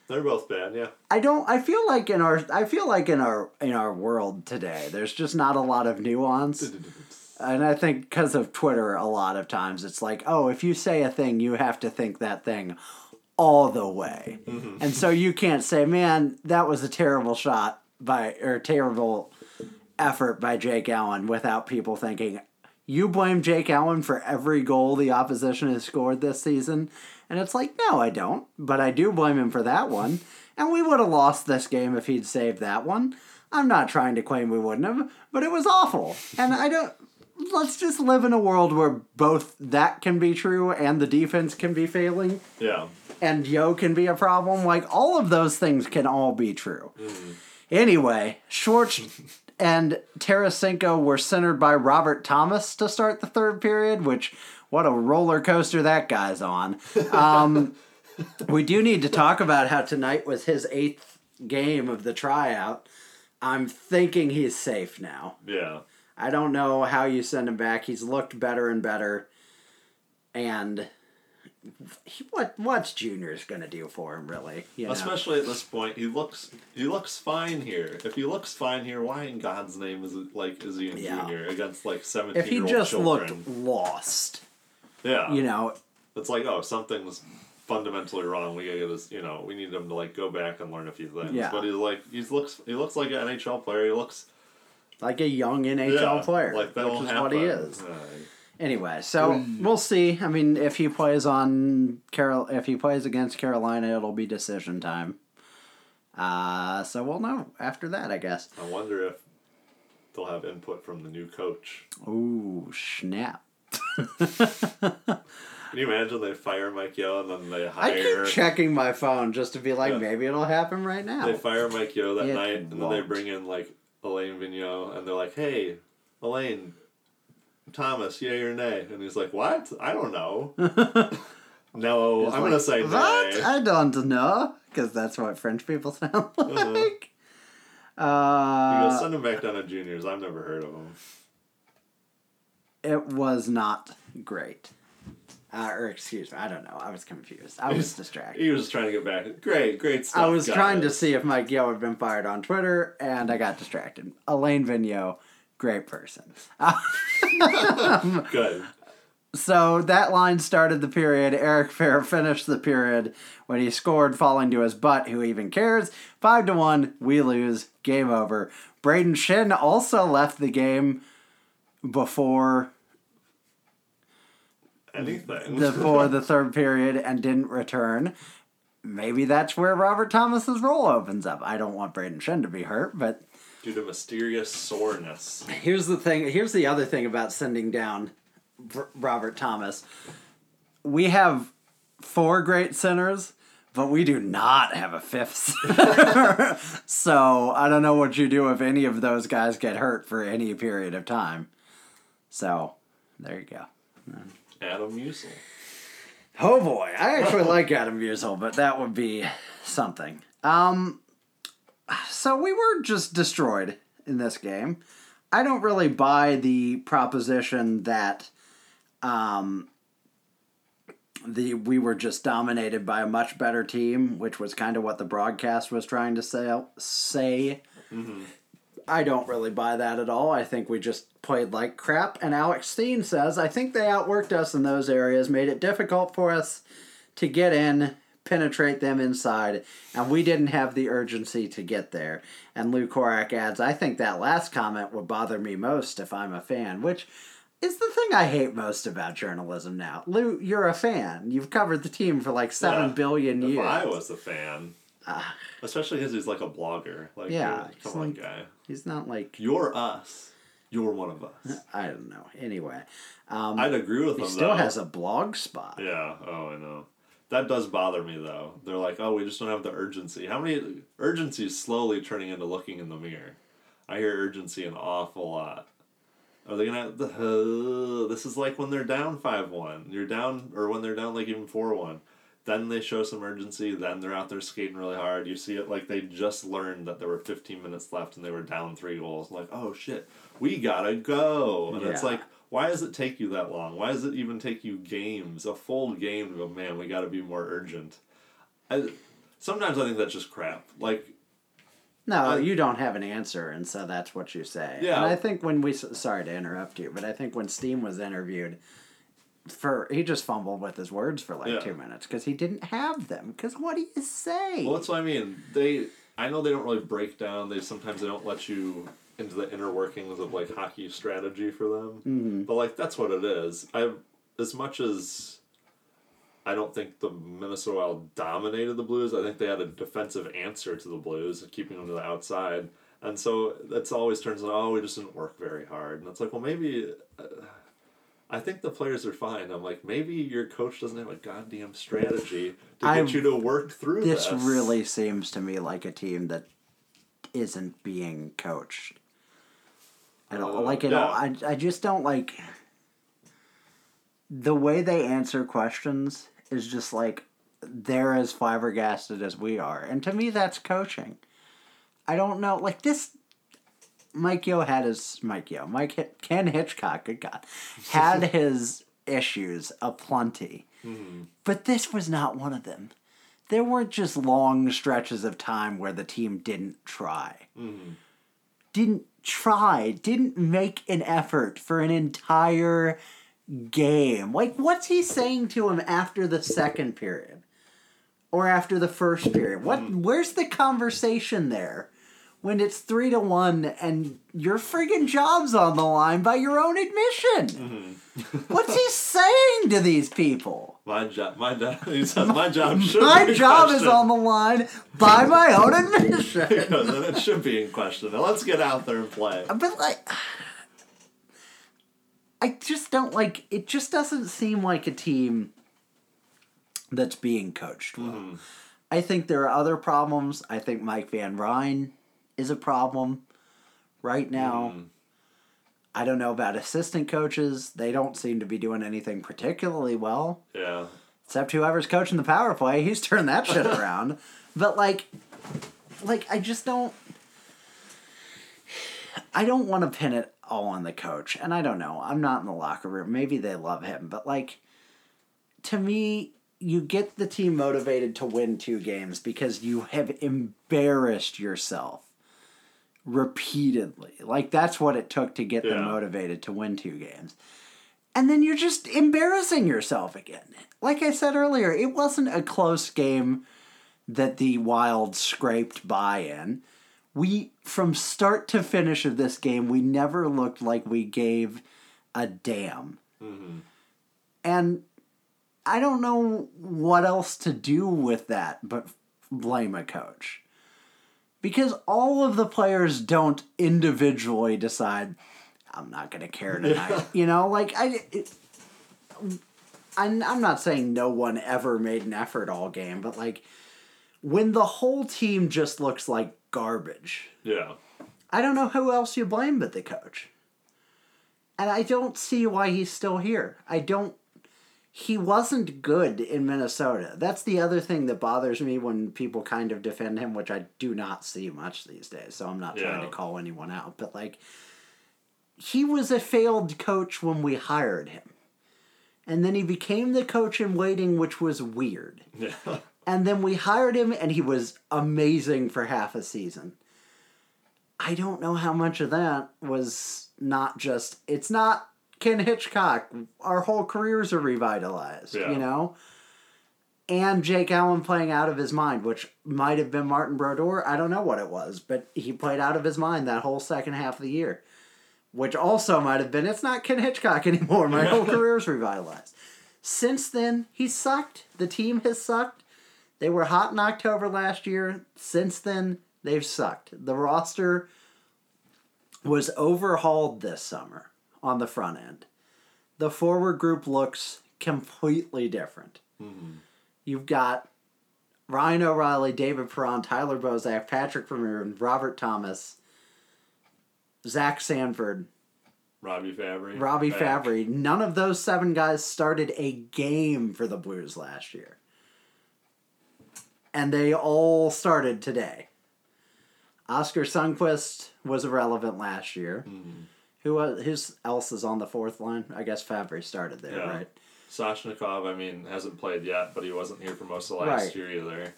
They're both bad, yeah. I don't. I feel like in our. I feel like in our in our world today, there's just not a lot of nuance. And I think because of Twitter, a lot of times it's like, oh, if you say a thing, you have to think that thing all the way. Mm-hmm. And so you can't say, man, that was a terrible shot by, or terrible effort by Jake Allen without people thinking, you blame Jake Allen for every goal the opposition has scored this season. And it's like, no, I don't. But I do blame him for that one. And we would have lost this game if he'd saved that one. I'm not trying to claim we wouldn't have, but it was awful. And I don't. Let's just live in a world where both that can be true and the defense can be failing Yeah. and Yeo can be a problem. Like all of those things can all be true. Mm-hmm. Anyway, Schwartz and Tarasenko were centered by Robert Thomas to start the third period, which what a roller coaster that guy's on. Um, we do need to talk about how tonight was his eighth game of the tryout. I'm thinking he's safe now. Yeah. I don't know how you send him back. He's looked better and better, and he, what what's Junior's gonna do for him, really? You know? Especially at this point, he looks he looks fine here. If he looks fine here, why in God's name is it like is he in Yeah. junior against like seventeen if he just children? looked lost, yeah, you know, it's like oh something's fundamentally wrong. We gotta get this. You know, we need him to like go back and learn a few things. Yeah. But he's like he looks he looks like an NHL player. He looks like a young NHL yeah, player, like that'll which is happen. what he is. Uh, Anyway, so we'll see. I mean, if he plays on Carol, if he plays against Carolina, it'll be decision time. Uh, so we'll know after that, I guess. I wonder if they'll have input from the new coach. Ooh, snap! Can you imagine they fire Mike Yeo and then they hire? I keep checking my phone just to be like, Yeah. maybe it'll happen right now. They fire Mike Yeo that It night, and then they bring in like Alain Vigneault, and they're like, "Hey, Alain, Thomas, yay or nay?" And he's like, "What? I don't know." No, It's I'm like, gonna say what? nay. I don't know, because that's what French people sound like. Uh-huh. You Uh, go send him back down to juniors. I've never heard of him. It was not great. Uh, or excuse me, I don't know. I was confused. I was distracted. He was trying to get back. Great, great stuff. I was trying to see if Mike Yeo had been fired on Twitter, and I got distracted. Alain Vigneault, great person. Good. So that line started the period. Eric Fehr finished the period when he scored, falling to his butt. Who even cares? Five to one. We lose. Game over. Brayden Schenn also left the game before Anything. the for the third period and didn't return. Maybe that's where Robert Thomas's role opens up. I don't want Brayden Schenn to be hurt, but Due to mysterious soreness. Here's the thing. Here's the other thing about sending down Robert Thomas. We have four great centers, but we do not have a fifth so I don't know what you do if any of those guys get hurt for any period of time. So there you go. Adam Musil. Oh boy, I actually like Adam Musil, but that would be something. Um, so we were just destroyed in this game. I don't really buy the proposition that um, the we were just dominated by a much better team, which was kind of what the broadcast was trying to say. Say, I don't really buy that at all. I think we just played like crap. And Alex Steen says, I think they outworked us in those areas, made it difficult for us to get in, penetrate them inside, and we didn't have the urgency to get there. And Lou Korac adds, I think that last comment would bother me most if I'm a fan, which is the thing I hate most about journalism now. Lou, you're a fan. You've covered the team for like seven Yeah. billion If years. I was a fan, especially because he's like a blogger. Like, Yeah, he's come on, like- guy. He's not like You're us. You're one of us. I don't know. Anyway, um, I'd agree with he him. still though. has a blog spot. Yeah. Oh, I know. That does bother me though. They're like, oh, we just don't have the urgency. How many urgency is slowly turning into looking in the mirror? I hear urgency an awful lot. Are they gonna? Uh, this is like when they're down five one. You're down, or when they're down like even four one. Then they show some urgency. Then they're out there skating really hard. You see it like they just learned that there were 15 minutes left and they were down three goals. Like, oh shit, we gotta go. And it's like, why does it take you that long? Why does it even take you games, a full game to go, man, we gotta be more urgent? I, sometimes I think that's just crap. Like, No, you don't have an answer, and so that's what you say. Yeah. And I think when we sorry to interrupt you, but I think when Steen was interviewed, for he just fumbled with his words for like Yeah. two minutes because he didn't have them. Because what do you say? well, that's what I mean. They, I know they don't really break down. They sometimes they don't let you into the inner workings of like hockey strategy for them. Mm-hmm. But like that's what it is. I as much as I don't think the Minnesota Wild dominated the Blues. I think they had a defensive answer to the Blues, keeping them to the outside. And so that's always turns out, oh, we just didn't work very hard. And it's like, well, maybe. Uh, I think the players are fine. I'm like, maybe your coach doesn't have a goddamn strategy to I- get you to work through this this. really seems to me like a team that isn't being coached. I don't Uh, like it. yeah. all. I I just don't like the way they answer questions is just like they're as flabbergasted as we are, and to me that's coaching. I don't know, like this. Mike Yeo had his Mike Yeo, Mike Ken Hitchcock, good God, had his issues aplenty, mm-hmm. but this was not one of them there weren't just long stretches of time where the team didn't try. Mm-hmm. Didn't try, didn't make an effort for an entire game. Like, what's he saying to him after the second period? Or after the first period? What mm-hmm. where's the conversation there? When it's three to one and your friggin' job's on the line by your own admission. Mm-hmm. What's he saying to these people? My job, my job. He says my job should. My job is on the line by my own admission. Because then it should be in question. Now let's get out there and play. Uh, but like, I just don't like. It just doesn't seem like a team that's being coached well. Mm-hmm. I think there are other problems. I think Mike Van Ryn is a problem right now. Hmm. I don't know about assistant coaches. They don't seem to be doing anything particularly well. Yeah. Except whoever's coaching the power play, he's turned that shit around. But like, like I just don't. I don't want to pin it all on the coach, and I don't know. I'm not in the locker room. Maybe they love him, but like, to me, you get the team motivated to win two games because you have embarrassed yourself repeatedly. Like that's what it took to get them motivated to win two games. And then you're just embarrassing yourself again. Like I said earlier, it wasn't a close game that the Wild scraped by in. We from start to finish of this game, we never looked like we gave a damn. Mm-hmm. And I don't know what else to do with that but blame a coach. Because all of the players don't individually decide, I'm not going to care tonight. you know, like, I. It, I'm, I'm not saying no one ever made an effort all game, but like, when the whole team just looks like garbage, Yeah. I don't know who else you blame but the coach. And I don't see why he's still here. I don't. He wasn't good in Minnesota. That's the other thing that bothers me when people kind of defend him, which I do not see much these days. So I'm not trying to call anyone out. But, like, he was a failed coach when we hired him. And then he became the coach in waiting, which was weird. Yeah. And then we hired him, and he was amazing for half a season. I don't know how much of that was not just. It's not Ken Hitchcock. Our whole careers are revitalized, Yeah. you know? And Jake Allen playing out of his mind, which might have been Martin Brodeur. I don't know what it was, but he played out of his mind that whole second half of the year. Which also might have been, it's not Ken Hitchcock anymore. My whole career's revitalized. Since then, he sucked. The team has sucked. They were hot in October last year. Since then, they've sucked. The roster was overhauled this summer on the front end. The forward group looks completely different. Mm-hmm. You've got Ryan O'Reilly, David Perron, Tyler Bozak, Patrick Vermeer, Robert Thomas, Zach Sanford, Robby Fabbri. Robbie back. Fabbri. None of those seven guys started a game for the Blues last year. And they all started today. Oskar Sundqvist was irrelevant last year. Mm-hmm. Who was, who's else is on the fourth line? I guess Fabbri started there, Yeah. right? Sashnikov, I mean, hasn't played yet, but he wasn't here for most of last Right. year either.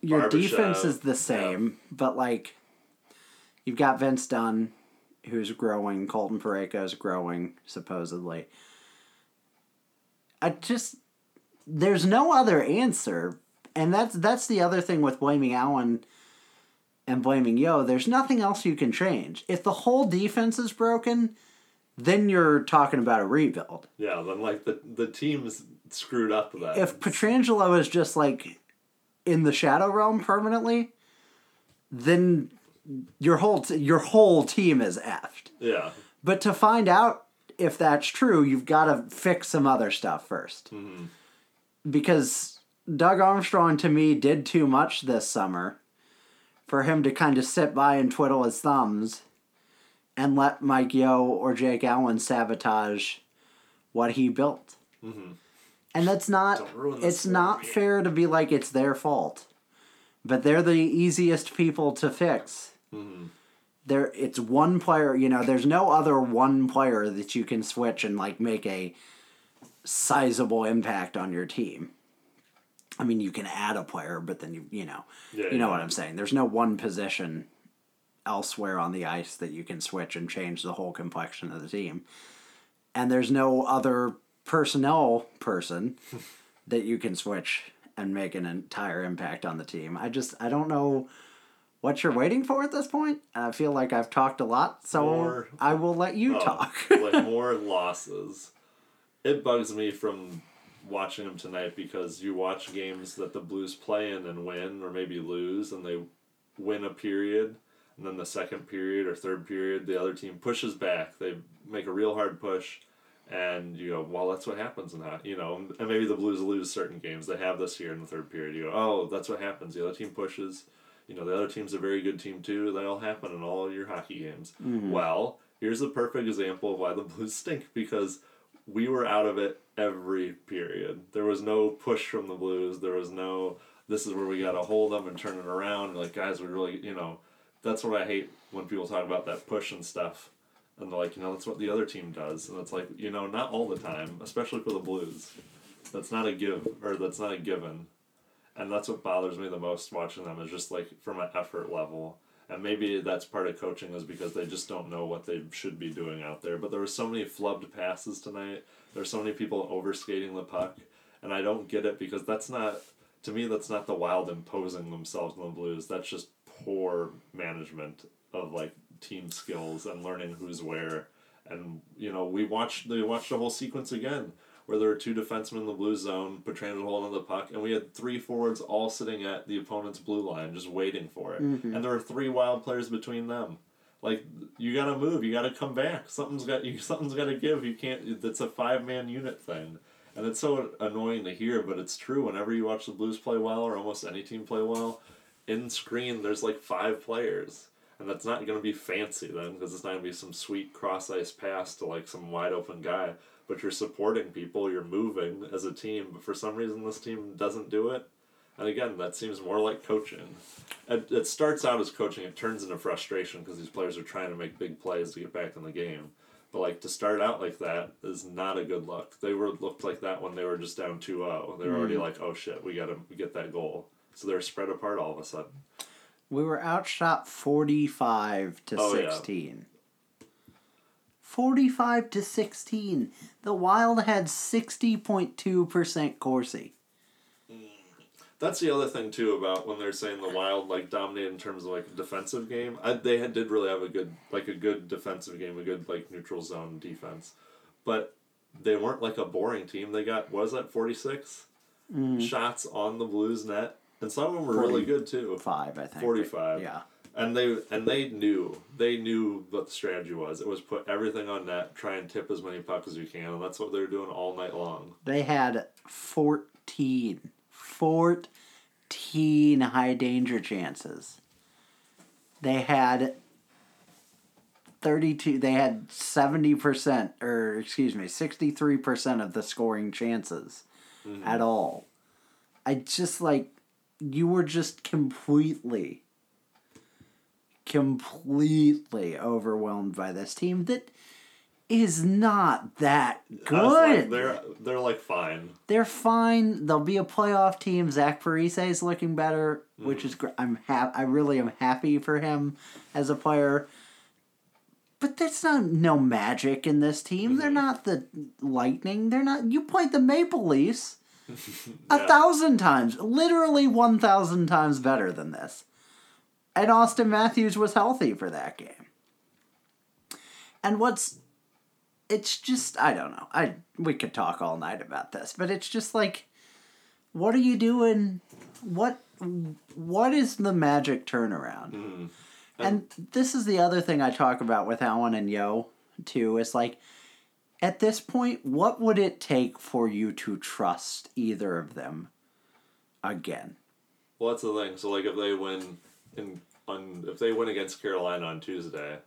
Your Barbashev, defense is the yeah. same, but like you've got Vince Dunn, who's growing. Colton Parayko's growing supposedly. I just there's no other answer, and that's that's the other thing with blaming Allen and blaming Yeo. There's nothing else you can change. If the whole defense is broken, then you're talking about a rebuild. Yeah, then like the the team's screwed up that. if Pietrangelo is just like in the shadow realm permanently, then your whole t- your whole team is effed. yeah, But to find out if that's true, you've got to fix some other stuff 1st mm-hmm. Because Doug Armstrong to me did too much this summer for him to kind of sit by and twiddle his thumbs and let Mike Yeo or Jake Allen sabotage what he built. Mm-hmm. And that's not Don't ruin the it's sport, not fair to be like it's their fault. But they're the easiest people to fix. Mm-hmm. There it's one player, you know, there's no other one player that you can switch and like make a sizable impact on your team. I mean, you can add a player, but then you you know, Yeah, you know yeah. what I'm saying. There's no one position elsewhere on the ice that you can switch and change the whole complexion of the team. And there's no other personnel person that you can switch and make an entire impact on the team. I just I don't know what you're waiting for at this point. I feel like I've talked a lot, so More- I will let you Oh, talk. like more losses. It bugs me from watching them tonight because you watch games that the Blues play in and win or maybe lose and they win a period and then the second period or third period the other team pushes back. They make a real hard push and you go, well, that's what happens in that, you know, and maybe the Blues lose certain games. They have this here in the third period. You go, oh, that's what happens. The other team pushes. You know, the other team's a very good team too. They all happen in all your hockey games. Mm-hmm. Well, here's a perfect example of why the Blues stink because we were out of it every period. There was no push from the Blues. There was no this is where we got to hold them and turn it around. Like guys, we really you know that's what I hate when people talk about that push and stuff. And they're like, you know, that's what the other team does. And it's like, you know, not all the time, especially for the Blues. That's not a give, or that's not a given. And that's what bothers me the most watching them is just like from an effort level. And maybe that's part of coaching is because they just don't know what they should be doing out there. But there were so many flubbed passes tonight. There's so many people overskating the puck. And I don't get it because that's not, to me, that's not the Wild imposing themselves on the Blues. That's just poor management of like team skills and learning who's where. And you know, we watched they watched the whole sequence again where there were two defensemen in the blue zone, Pietrangelo holding the puck, and we had three forwards all sitting at the opponent's blue line just waiting for it. Mm-hmm. And there were three wild players between them. Like you gotta move, you gotta come back. Something's got you. Something's got to give. You can't. It's a five man unit thing, and it's so annoying to hear, but it's true. Whenever you watch the Blues play well, or almost any team play well, in screen there's like five players and that's not going to be fancy then because it's not going to be some sweet cross ice pass to like some wide open guy but you're supporting people you're moving as a team but for some reason this team doesn't do it. And again that seems more like coaching. It, it starts out as coaching it turns into frustration because these players are trying to make big plays to get back in the game. But like to start out like that is not a good look. They were looked like that when they were just down 2-0 they were already hmm. like oh shit we gotta get that goal. So they're spread apart all of a sudden. We were outshot 45 to Oh, yeah. 16. 45 to 16. The Wild had 60.2% Corsi. That's the other thing too about when they're saying the Wild like dominated in terms of like a defensive game. I, they had, did really have a good like a good defensive game, a good like neutral zone defense, but they weren't like a boring team. They got what was that forty mm. shots on the Blues net, and some of them were really good too. 5, I think. 45. Yeah. And they and they knew they knew what the strategy was. It was put everything on net, try and tip as many pucks as you can, and that's what they were doing all night long. They had 14. 14 high danger chances. They had 32 they had 70% or excuse me 63% of the scoring chances mm-hmm. at all i just like you were just completely completely overwhelmed by this team that is not that good like, they're they're like fine. they're fine. They'll be a playoff team. Zach Parise is looking better, which mm. is great. I'm ha- I really am happy for him as a player. But there's not no magic in this team. They're mm-hmm. not the Lightning. They're not. You point the Maple Leafs a Yeah. thousand times, literally one thousand times better than this. And Auston Matthews was healthy for that game. And what's it's just I don't know. I we could talk all night about this, but it's just like what are you doing? What what is the magic turnaround? Mm-hmm. And this is the other thing I talk about with Allen and Yeo too. Is like at this point, what would it take for you to trust either of them again? Well, that's the thing. So, like, if they win in on if they win against Carolina on Tuesday,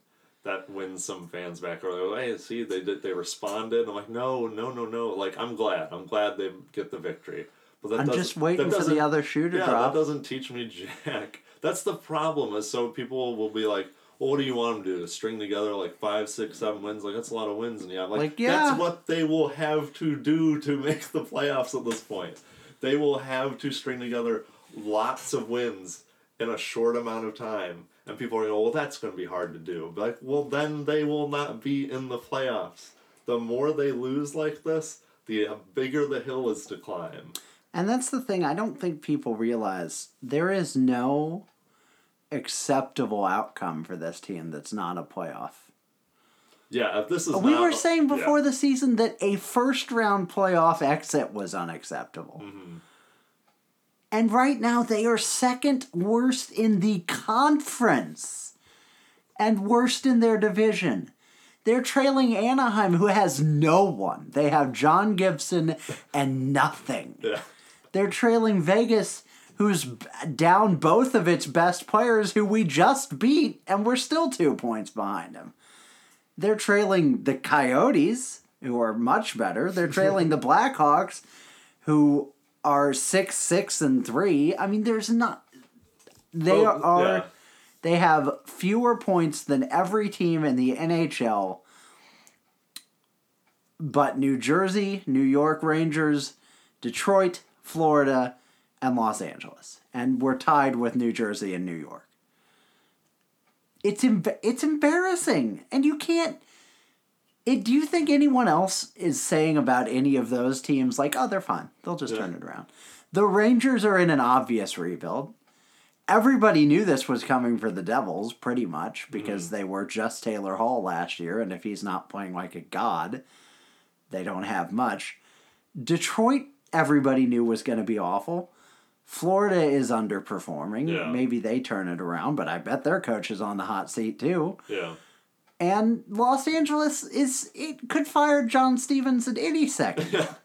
that wins some fans back. Or like, hey, see, they did, they responded. I'm like, no, no, no, no. Like, I'm glad. I'm glad they get the victory. But that I'm just waiting for the other shoe to yeah, drop. that doesn't teach me jack. That's the problem. Is so people will be like. Well, what do you want them to do? String together like five, six, seven wins? Like that's a lot of wins, and yeah, like, Like, yeah. that's what they will have to do to make the playoffs at this point. They will have to string together lots of wins in a short amount of time. And people are going, well, that's going to be hard to do. But like, well, then they will not be in the playoffs. The more they lose like this, the bigger the hill is to climb. And that's the thing I don't think people realize. There is no acceptable outcome for this team that's not a playoff. Yeah, if this is we not- were saying before yeah. the season that a first round playoff exit was unacceptable. Mm-hmm. And right now they are second worst in the conference and worst in their division. They're trailing Anaheim, who has no one. They have John Gibson and nothing. Yeah. They're trailing Vegas, who's down both of its best players, who we just beat, and we're still two points behind them. They're trailing the Coyotes, who are much better. They're trailing the Blackhawks, who are six six and three. I mean, there's not. They oh, Well, are. yeah. They have fewer points than every team in the NHL. But New Jersey, New York Rangers, Detroit, Florida, and Los Angeles. And we're tied with New Jersey and New York. It's emb- it's embarrassing. And you can't it, do you think anyone else is saying about any of those teams like, "Oh, they're fine. They'll just turn it around." The Rangers are in an obvious rebuild everybody knew this was coming for the Devils pretty much because mm-hmm. they were just Taylor Hall last year, and if he's not playing like a god, they don't have much. Detroit, everybody knew was going to be awful. Florida is underperforming. Yeah. Maybe they turn it around, but I bet their coach is on the hot seat too. Yeah. And Los Angeles is it could fire John Stevens at any second.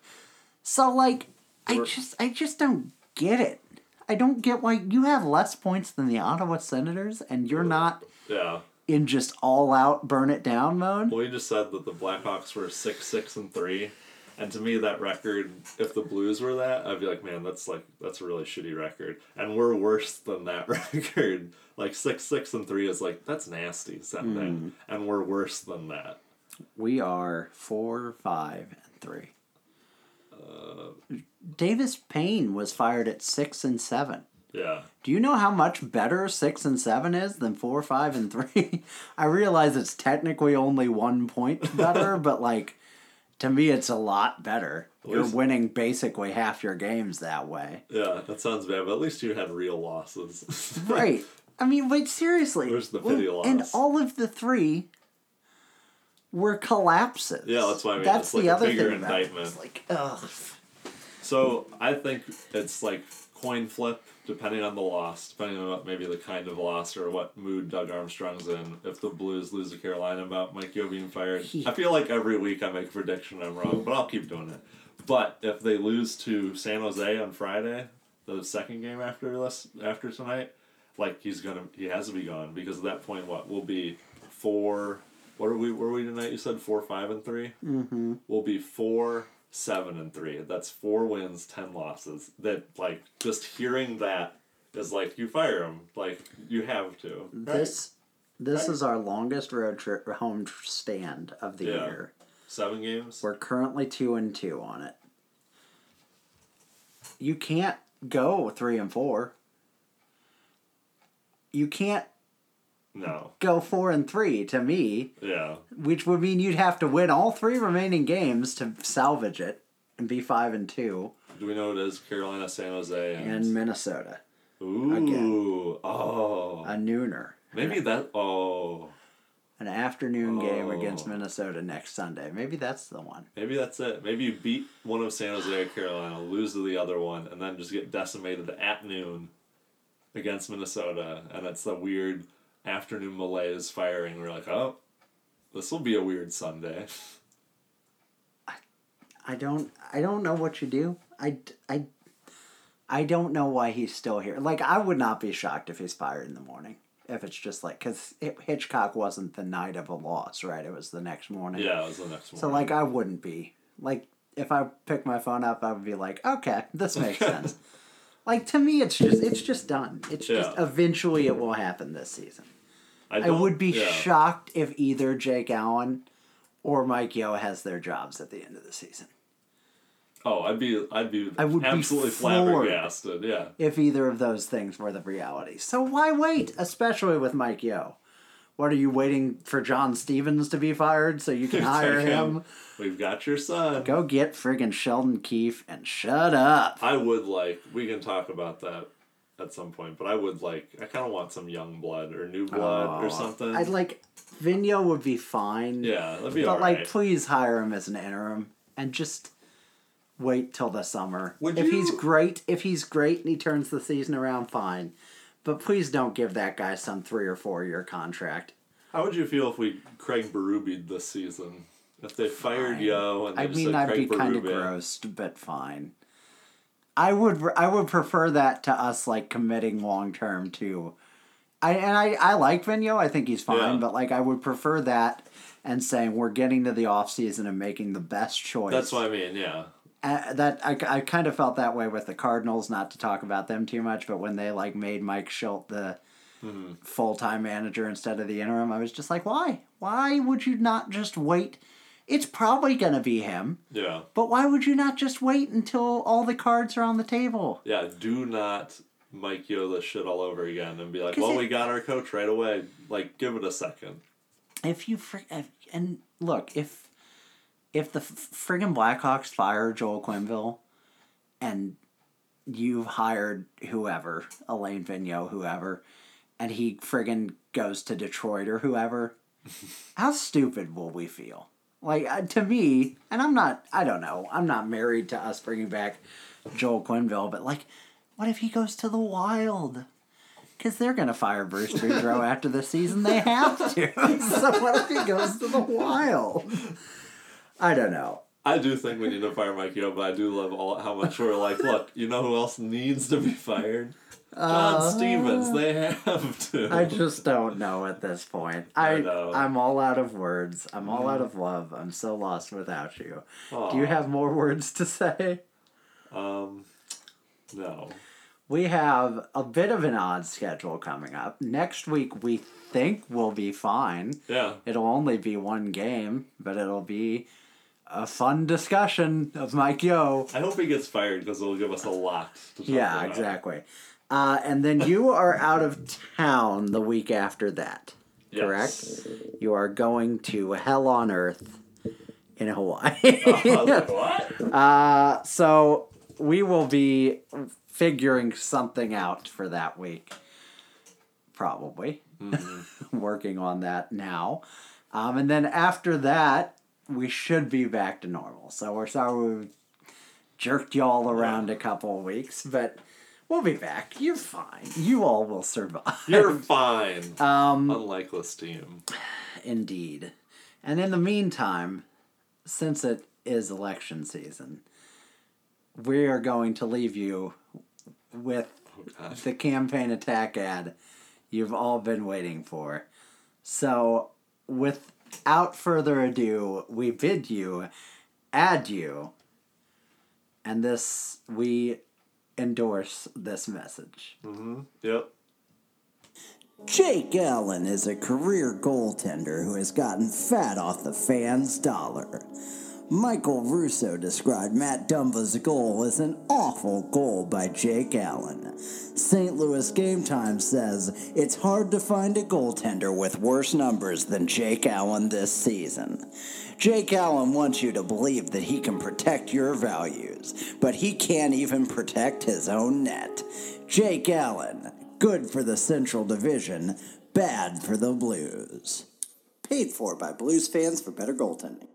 So like I just I just don't get it. I don't get why you have less points than the Ottawa Senators and you're not Yeah. in just all out burn it down mode. Well, you just said that the Blackhawks were six, six, and three, and to me, that record, if the Blues were that, I'd be like, man, that's like that's a really shitty record, and we're worse than that record. Like six, six, and three is like that's nasty sounding, and we're worse than that. We are four, five, and three. Uh, Davis Payne was fired at six and seven. Yeah. Do you know how much better six and seven is than four, five, and three? I realize it's technically only one point better, but like to me, it's a lot better. You're least- winning basically half your games that way, Yeah, that sounds bad, but at least you had real losses. right? I mean, but seriously, Where's the pity loss? and all of the three were collapses. Yeah, that's why I mean. That's It's like the a other bigger thing it. indictment. It's like, ugh. So I think it's like coin flip, depending on the loss, depending on what maybe the kind of loss or what mood Doug Armstrong's in. If the Blues lose to Carolina about Mike Yeo being fired, I feel like every week I make a prediction I'm wrong, but I'll keep doing it. But if they lose to San Jose on Friday, the second game after this after tonight, like he's gonna he has to be gone because at that point what will be four. What are we? Were we tonight? You said four, five, and 3 Mm-hmm. will be four, seven, and three. That's four wins, ten losses. That like just hearing that is like you fire him. Like you have to. This this Right. is our longest road trip home stand of the Yeah. year. seven games. We're currently two and two on it. You can't go three and four. You can't No. go four and three to me, Yeah. which would mean you'd have to win all three remaining games to salvage it and be five and two. Do we know it is Carolina, San Jose, and, And Minnesota, ooh, oh, a nooner, maybe that. Oh, an afternoon game Oh. against Minnesota next Sunday. Maybe that's the one. maybe that's it. Maybe you beat one of San Jose or Carolina, lose to the other one, and then just get decimated at noon against Minnesota, and it's the weird afternoon malaise firing. We're like, oh, this will be a weird Sunday. I don't I don't know what you do. I, I, I don't know why he's still here. Like I would not be shocked if he's fired in the morning. If it's just like cuz Hitchcock wasn't the night of a loss, right? It was the next morning. Yeah, it was the next one. So like I wouldn't be. Like if I pick my phone up, I would be like, "Okay, this makes sense." Like to me it's just it's just done. It's just eventually it will happen this season. I don't- would be yeah. shocked if either Jake Allen or Mike Yeo has their jobs at the end of the season. Oh, I'd be, I'd be, I would be absolutely floored. flabbergasted. Yeah, if either of those things were the reality. So why wait, especially with Mike Yeo? What are you waiting for John Stevens to be fired so you can hire Take him? We've got your son. Go get friggin' Sheldon Keefe and shut up. I would like. We can talk about that at some point, but I would like. I kind of want some young blood or new blood or Oh, something. I'd like Vigneault would be fine. yeah, that'd be But like please hire him as an interim and just wait till the summer. Would if he's great, if he's great and he turns the season around, fine. But please don't give that guy some three or four year contract. How would you feel if we Craig Berube this season? If they fired. Yeo and they I just mean, said I'd Craig be kind of grossed, but fine. I would I would prefer that to us like committing long term to. I and I, I like Vigneault. I think he's fine, Yeah. but like I would prefer that and saying we're getting to the off season and making the best choice. That's what I mean. Yeah. Uh, that I, I kind of felt that way with the Cardinals. Not to talk about them too much, but when they like made Mike Shildt the Mm-hmm. full time manager instead of the interim, I was just like, why? Why would you not just wait? It's probably gonna be him, Yeah. but why would you not just wait until all the cards are on the table? Yeah. Do not Mike Yeo this shit all over again and be like, well, it- we got our coach right away. Like, give it a second. if you if, and look if if the friggin' Blackhawks fire Joel Quenneville and you've hired whoever Alain Vigneault whoever and he friggin' goes to Detroit or whoever how stupid will we feel like uh, to me and I'm not I don't know I'm not married to us bringing back Joel Quenneville but like what if he goes to the Wild because they're going to fire Bruce Boudreau after the season. They have to. so what if he goes to the Wild? I don't know. I do think we need to fire Mike Yeo, but I do love all how much we're like, look, you know who else needs to be fired? John Stevens. They have to. Uh, I just don't know at this point. I, I know. I'm all out of words. I'm all out of love. I'm so lost without you. Do you have more words to say? Um, no. We have a bit of an odd schedule coming up. Next week, we think we'll be fine. Yeah. It'll only be one game, but it'll be a fun discussion of Mike Yeo. I hope he gets fired because it'll give us a lot to talk Yeah, about. exactly. Uh, and then you are out of town the week after that, correct? Yes. You are going to Hell on Earth in Hawaii. Was like, what? uh, so we will be figuring something out for that week, probably. Working on that now. Um, and then after that, we should be back to normal. So we're sorry we jerked y'all around a couple of weeks, but we'll be back. You're fine. You all will survive. You're fine. um, Unlike this team. Indeed. And in the meantime, since it is election season, we are going to leave you with gosh. the campaign attack ad you've all been waiting for. So, without further ado, we bid you adieu. And this, we endorse this message. Mm-hmm. Yep. Jake Allen is a career goaltender who has gotten fat off the fans' dollar. Michael Russo described Matt Dumba's goal as an awful goal by Jake Allen. St. Louis Game Time says it's hard to find a goaltender with worse numbers than Jake Allen this season. Jake Allen wants you to believe that he can protect your values, but he can't even protect his own net. Jake Allen, good for the Central Division, bad for the Blues. Paid for by Blues fans for better goaltending.